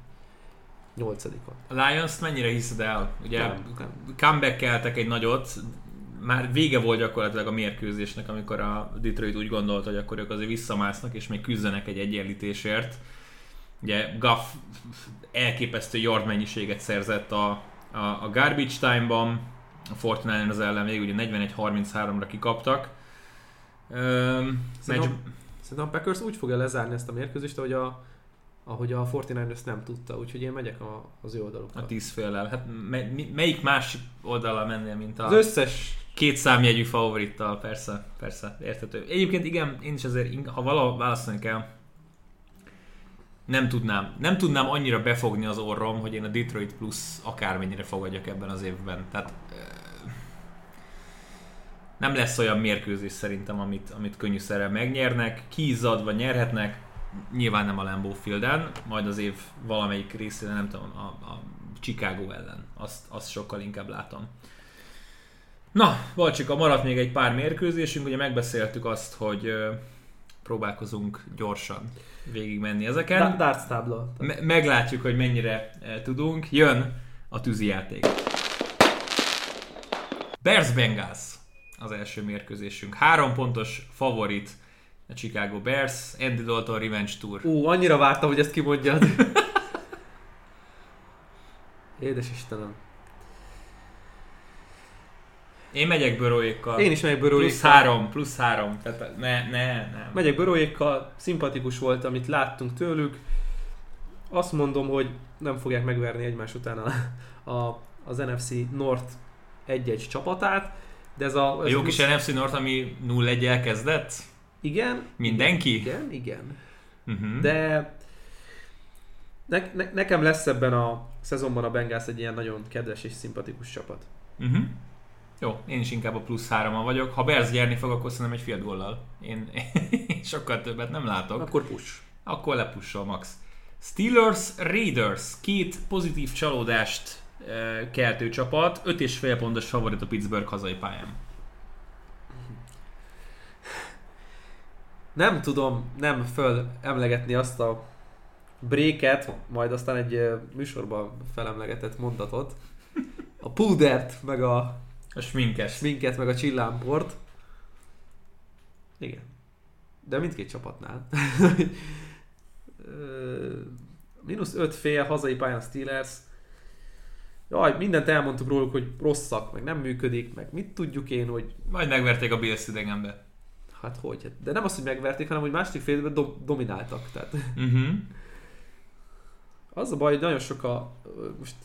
8 A lions mennyire hiszed el? Ugye Nem, nem. comeback egy nagyot, már vége volt gyakorlatilag a mérkőzésnek, amikor a Detroit úgy gondolta, hogy akkor ők azért visszamásznak, és még küzdenek egy egyenlítésért. Ugye Goff elképesztő yard mennyiséget szerzett a, a, a garbage time-ban, a 49ers ellen végül ugye 41-33-ra kikaptak. Meccs, Szerintem, Szerintem a Packers úgy fogja lezárni ezt a mérkőzést, ahogy a, ahogy a 49ers nem tudta, úgyhogy én megyek a, az ő oldalukkal. A tíz féllel. Hát me- mi- melyik másik oldalra mennél, mint a Az összes két számjegyű favorittal, persze, persze, érthető. Egyébként igen, én is azért, ha valahol választani kell, nem tudnám, nem tudnám annyira befogni az orrom, hogy én a Detroit Plus akármennyire fogadjak ebben az évben. Tehát nem lesz olyan mérkőzés szerintem, amit, amit könnyűszerrel megnyernek, kiizzadva nyerhetnek, nyilván nem a Lambeau Fielden, majd az év valamelyik részén, nem tudom, a, a Chicago ellen. Azt, azt sokkal inkább látom. Na, Balcsika, maradt még egy pár mérkőzésünk, ugye megbeszéltük azt, hogy ö, próbálkozunk gyorsan végigmenni ezeken. Da- darts tábla. Me- meglátjuk, hogy mennyire tudunk. Jön a tűzijáték. Bears Bengals az első mérkőzésünk. Három pontos favorit a Chicago Bears. Andy Dalton Revenge Tour. Ú, annyira vártam, hogy ezt kimondjad. Édes Istenem. Én megyek Börőjékkal. Én is megyek Plusz Börőjékkal. három, plusz három. Tehát ne, ne, ne. Megyek Börőjékkal, szimpatikus volt, amit láttunk tőlük. Azt mondom, hogy nem fogják megverni egymás után a, a, az NFC North egy-egy csapatát, de ez a... A ez jó a- kis NFC North, ami 0-1-el kezdett? Igen. Mindenki? Igen, igen. Uh-huh. De ne, ne, nekem lesz ebben a szezonban a Bengals egy ilyen nagyon kedves és szimpatikus csapat. Uh-huh. Jó, én is inkább a plusz hárommal vagyok. Ha Bears gyerni fog, akkor szerintem egy field goallal. Én, én sokkal többet nem látok. Akkor push. Akkor lepussol Max. Steelers, Raiders, két pozitív csalódást keltő csapat, 5,5 pontos favorit a Pittsburgh hazai pályán. Nem tudom nem föl emlegetni azt a bréket, majd aztán egy műsorban felemlegetett mondatot. A púdert, meg a A sminkes. sminket, meg a csillámport. Igen. De mindkét csapatnál. Ö, Mínusz 5 fél hazai pályán a Steelers. Jaj, mindent elmondtuk róluk, hogy rosszak, meg nem működik, meg mit tudjuk én, hogy Majd megverték a Bills idegenbe. hát hogy. hát- De nem az, hogy megverték, hanem hogy második fél időben do- domináltak. Tehát Uh-huh. az a baj, hogy nagyon sok a, most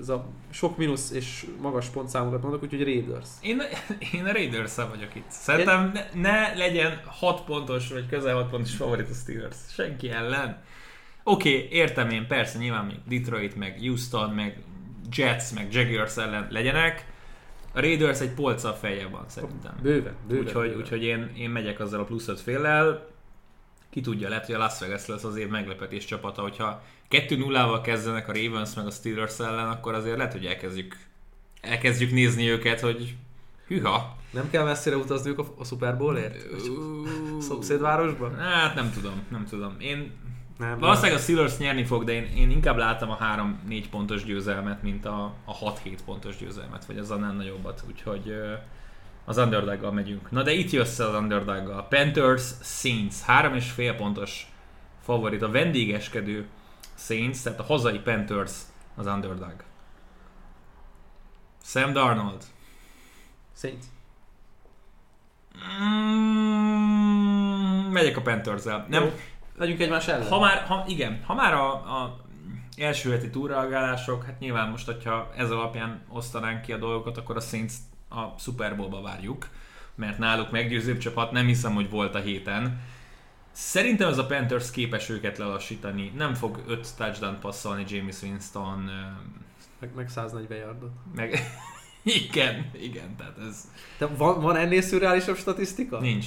ez a sok mínusz és magas pontszámokat mondok, úgyhogy Raiders. Én, én a raiders vagyok itt. Szerintem ne, ne legyen 6 pontos, vagy közel 6 pontos favorit a Steelers. Senki ellen. Oké, okay, értem én, persze, nyilván még Detroit, meg Houston, meg Jets, meg Jaguars ellen legyenek. A Raiders egy polccal feljebb van szerintem. Bőven, bőven. Úgyhogy, bőven. úgyhogy én, én megyek azzal a plusz 5 féllel. Ki tudja, lehet, hogy a Las Vegas lesz az év meglepetés csapata, hogyha 2-0-val kezdenek a Ravens meg a Steelers ellen, akkor azért lehet, hogy elkezdjük, elkezdjük nézni őket, hogy hüha. Nem kell messzire utazniuk a, a Super Bowlért? Szomszédvárosba? Hát nem tudom, nem tudom. Én Nem. valószínűleg a Steelers nyerni fog, de én, én inkább látom a 3-4 pontos győzelmet, mint a, a 6-7 pontos győzelmet, vagy az annál nagyobbat, úgyhogy az underdog megyünk. Na de itt jössz az underdog Panthers Saints, 3,5 pontos favorit, a vendégeskedő Saints, tehát a hazai Panthers az underdog. Sam Darnold. Saints. Mm, megyek a Panthers-el. Nem, Jó. Legyünk egymás ellen. Ha már, ha, igen, ha már a, a első heti túlreagálások, hát nyilván most, hogyha ez alapján osztanánk ki a dolgokat, akkor a Saints a Super Bowl-ba várjuk, mert náluk meggyőzőbb csapat, nem hiszem, hogy volt a héten. Szerintem ez a Panthers képes őket lelassítani, nem fog 5 touchdown passzolni James Winston, Meg, meg 140 yardot. meg igen, igen, tehát ez De van, van ennél szürreálisabb statisztika? nincs.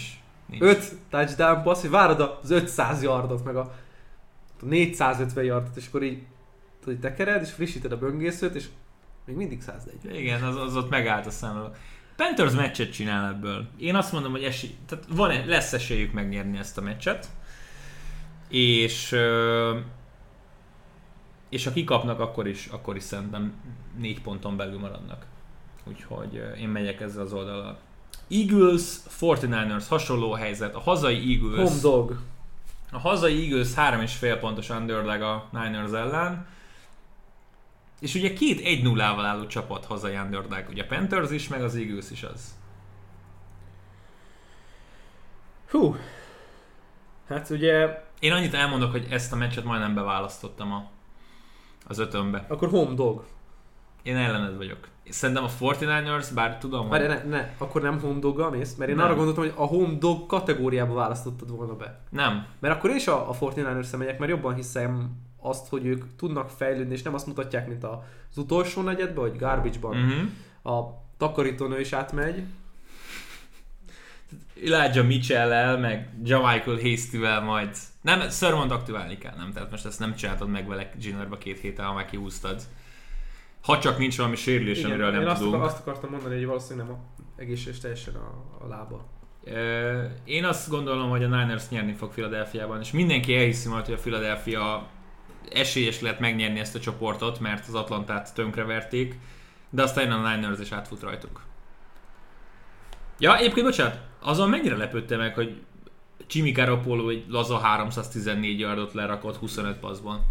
Nincs. 5 touchdown passz, hogy várod az 500 yardot, meg a a 450 yardot, és akkor így így tekered, és frissíted a böngészőt, és még mindig 140. Igen, az, az ott megállt a számra. Panthers meccset csinál ebből. Én azt mondom, hogy esély, tehát van, lesz esélyük megnyerni ezt a meccset. És és ha kikapnak, akkor is, akkor is szerintem négy ponton belül maradnak. Úgyhogy én megyek ezzel az oldalal. Eagles, 49ers, hasonló helyzet. A hazai Eagles... Home dog. A hazai Eagles 3,5 pontos underdog a Niners ellen. És ugye két 1-0-val álló csapat hazai underdog. Ugye a Panthers is, meg az Eagles is az. Hú. Hát ugye, Én annyit elmondok, hogy ezt a meccset majdnem beválasztottam a, az ötönbe. akkor home dog. Én ellened vagyok. Szerintem a 49ers, bár tudom, Várj, hogy... ne, ne, akkor nem home doggal mész? Mert én Nem. arra gondoltam, hogy a home dog kategóriába választottad volna be. Nem. Mert akkor én is a, a 49ers megyek, mert jobban hiszem azt, hogy ők tudnak fejlődni, és nem azt mutatják, mint az utolsó negyedben, vagy garbage-ban. Uh-huh. A takarítónő is átmegy. Elijah Mitchell-el, meg Jamichael Hasty-vel majd... Nem, Sörmont aktiválni kell, nem? Tehát most ezt nem csináltad meg vele Ginnerbe két héten, ha már kihúztad. Ha csak nincs valami sérülés, amiről én nem azt, tudunk. akar, azt akartam mondani, hogy valószínűleg nem a egészséges teljesen a, a lába. Én azt gondolom, hogy a Niners nyerni fog Philadelphiában, és mindenki elhiszi majd, hogy a Philadelphia esélyes lehet megnyerni ezt a csoportot, mert az Atlantát tönkreverték, de aztán a Niners és átfut rajtuk. Ja, egyébként bocsánat, azon mennyire lepődte meg, hogy Jimmy Garoppolo egy laza 314 yardot lerakott 25 passzban.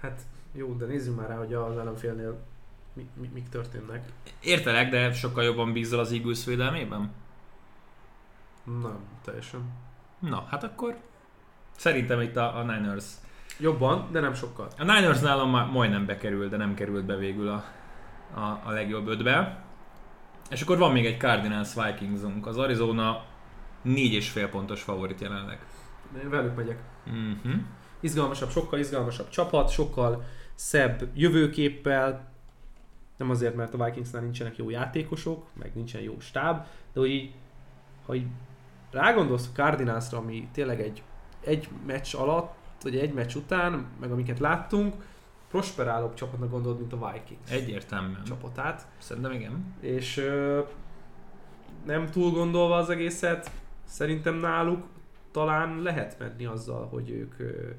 Hát jó, de nézzünk már rá, hogy az ellenfélnél mi, mi, mik történnek. Értelek, de sokkal jobban bízol az Eagles védelmében? Nem, teljesen. Na, hát akkor szerintem itt a, a Niners Jobban, de nem sokkal. A Niners nálam már majdnem bekerült, de nem került be végül a, a, a legjobb ötbe. És akkor van még egy Cardinals Vikingsunk. Az Arizona 4,5 pontos favorit jelenleg. Én velük megyek. Uh-huh. Izgalmasabb, sokkal izgalmasabb csapat, sokkal szebb jövőképpel. Nem azért, mert a Vikingsnál nincsenek jó játékosok, meg nincsen jó stáb, de hogy így, ha így rágondolsz a Cardinalsra, ami tényleg egy, egy meccs alatt, vagy egy meccs után, meg amiket láttunk, prosperálóbb csapatnak gondolod, mint a Vikings Egyértelműen. csapatát. Szerintem igen. és ö, nem túl gondolva az egészet, szerintem náluk talán lehet menni azzal, hogy ők ö,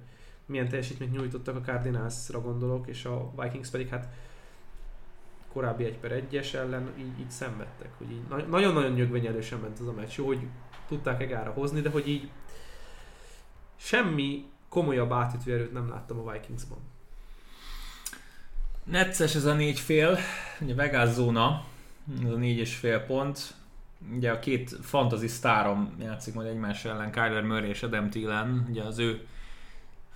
milyen teljesítményt nyújtottak a Cardinalsra gondolok, és a Vikings pedig hát korábbi 1 per 1-es ellen így, így szenvedtek, hogy így na- nagyon-nagyon nyögvenyelősen ment az a meccs. Jó, hogy tudták egára hozni, de hogy így semmi komolyabb átütő erőt nem láttam a Vikingsban. Necces ez a négy fél, ugye Vegas zóna, ez a négy és fél pont. Ugye a két fantasy sztárom játszik majd egymás ellen, Kyler Murray és Adam Thielen. Ugye az ő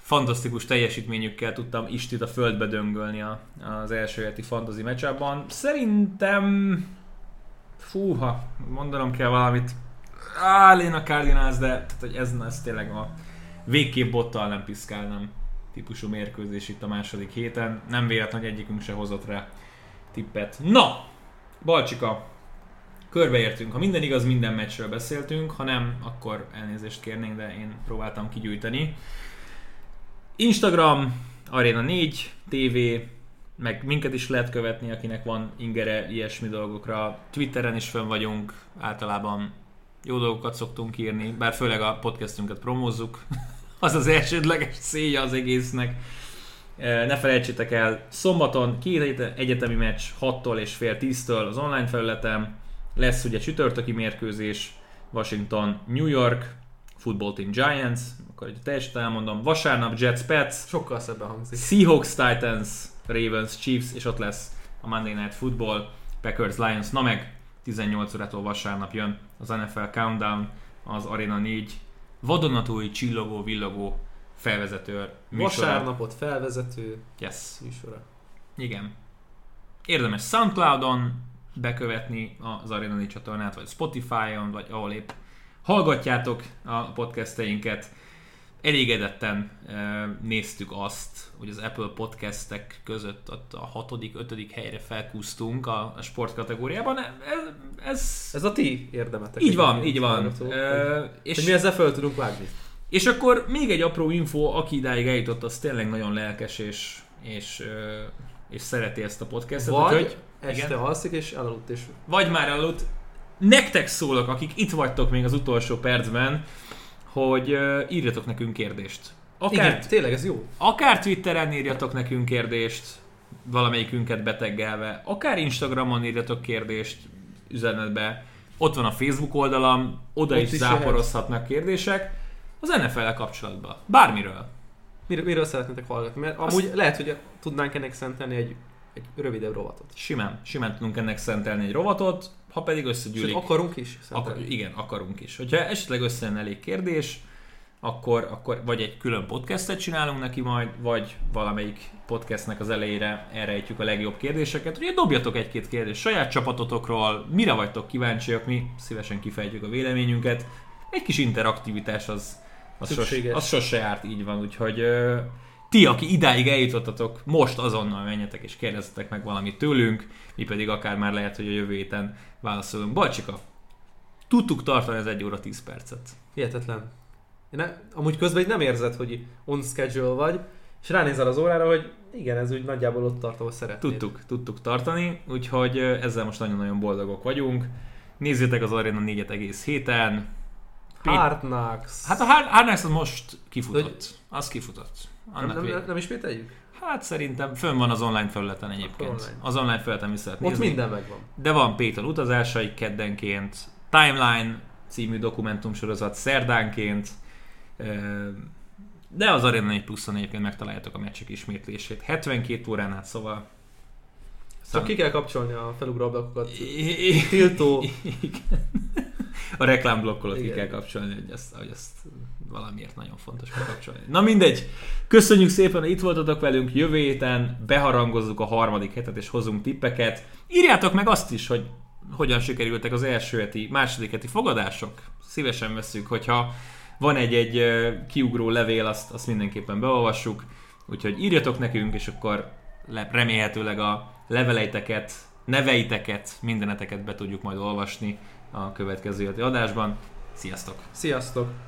fantasztikus teljesítményükkel tudtam Istit a földbe döngölni a, az első heti fantasy meccsában. Szerintem... Fúha, mondanom kell valamit. Áll én a Cardinals, de tehát, hogy ez, ez tényleg a végképp bottal nem piszkálnám típusú mérkőzés itt a második héten. Nem véletlen, hogy egyikünk se hozott rá tippet. Na, Balcsika, körbeértünk. Ha minden igaz, minden meccsről beszéltünk, ha nem, akkor elnézést kérnénk, de én próbáltam kigyújtani. Instagram, Arena 4, TV, meg minket is lehet követni, akinek van ingere ilyesmi dolgokra. Twitteren is fönn vagyunk, általában jó dolgokat szoktunk írni, bár főleg a podcastünket promózzuk. az az elsődleges célja az egésznek. E, Ne felejtsétek el, szombaton két egyet- egyetemi meccs 6-tól és fél 10-től az online felületen. Lesz ugye csütörtöki mérkőzés, Washington, New York, Football Team Giants, akkor egy teljesen elmondom, vasárnap Jets, Pets, Sokkal szebben hangzik. Seahawks, Titans, Ravens, Chiefs, és ott lesz a Monday Night Football, Packers, Lions, na meg 18 órától vasárnap jön az NFL Countdown, az Arena 4 vadonatúj, csillogó, villogó felvezető műsora. Vasárnapot felvezető Yes. műsora. Igen. Érdemes Soundcloudon bekövetni az Arena 4 csatornát, vagy Spotify-on, vagy ahol épp hallgatjátok a podcasteinket. Elégedetten néztük azt, hogy az Apple podcastek között ott a hatodik, ötödik helyre felkúztunk a, a sportkategóriában. Ez, ez, Ez a ti érdemetek. így van, így van. hallgatók, Eh, hogy- és Hogy mi ezzel fel tudunk vágni. és akkor még egy apró info, aki idáig eljutott, az tényleg nagyon lelkes és, és, és szereti ezt a podcastet. Vagy úgyhogy- este igen. alszik és elaludt és vagy már aludt. Nektek szólok, akik itt vagytok még az utolsó percben, hogy írjatok nekünk kérdést. Akár, Igen, tényleg ez jó. akár Twitteren írjatok nekünk kérdést, valamelyikünket beteggelve, akár Instagramon írjatok kérdést üzenetbe, ott van a Facebook oldalam, oda Ott is is záporozhatnak kérdések, az NFL-el kapcsolatban. Bármiről. Mir- miről szeretnétek hallgatni? Mert Azt- amúgy lehet, hogy tudnánk ennek szentelni egy, egy rövidebb rovatot. Simán, simán tudunk ennek szentelni egy rovatot, ha pedig Sőt, összegyűlik. akarunk is szentelni. igen, akarunk is. Hogyha esetleg összejön elég kérdés, akkor, akkor vagy egy külön podcastet csinálunk neki majd, vagy valamelyik podcastnek az elejére elrejtjük a legjobb kérdéseket. Ugye dobjatok egy-két kérdést saját csapatotokról, mire vagytok kíváncsiak, mi szívesen kifejtjük a véleményünket. Egy kis interaktivitás az, az, sos, az sose járt, így van, úgyhogy ti, aki idáig eljutottatok, most azonnal menjetek és kérdezzetek meg valamit tőlünk, mi pedig akár már lehet, hogy a jövő héten válaszolunk. Balcsika, tudtuk tartani az 1 óra 10 percet. Hihetetlen. Én ne, amúgy közben így nem érzed, hogy on schedule vagy, és ránézel az órára, hogy igen, ez úgy nagyjából ott tart, ahol szeretnéd. Tudtuk, tudtuk tartani, úgyhogy ezzel most nagyon-nagyon boldogok vagyunk. Nézzétek az Arena 4 egész héten. Hard Knocks. Hát a Hard Hard Knocks az most kifutott. Hogy- Az kifutott. Nem, Annak nem, nem, nem ismételjük? Hát szerintem fönn van az online felületen egyébként. online. Az online felületen vissza lehet Ott nézni. minden megvan. De van Péter utazásai keddenként, Timeline című dokumentumsorozat szerdánként, de az Arena 4 pluszon egyébként megtaláljátok a meccsek ismétlését. 72 órán át, szóval... Csak ki kell kapcsolni a felugró ablakokat. Tiltó. Igen. A reklámblokkolót ki kell kapcsolni, hogy ezt, hogy ezt valamiért nagyon fontos bekapcsolni. Na mindegy, köszönjük szépen, hogy itt voltatok velünk, jövő héten beharangozzuk a harmadik hetet és hozunk tippeket. Írjátok meg azt is, hogy hogyan sikerültek az első heti, második heti fogadások. Szívesen veszünk, hogyha van egy-egy kiugró levél, azt, azt mindenképpen beolvassuk. Úgyhogy írjatok nekünk, és akkor le, remélhetőleg a leveleiteket, neveiteket, mindeneteket be tudjuk majd olvasni a következő adásban. Sziasztok! Sziasztok!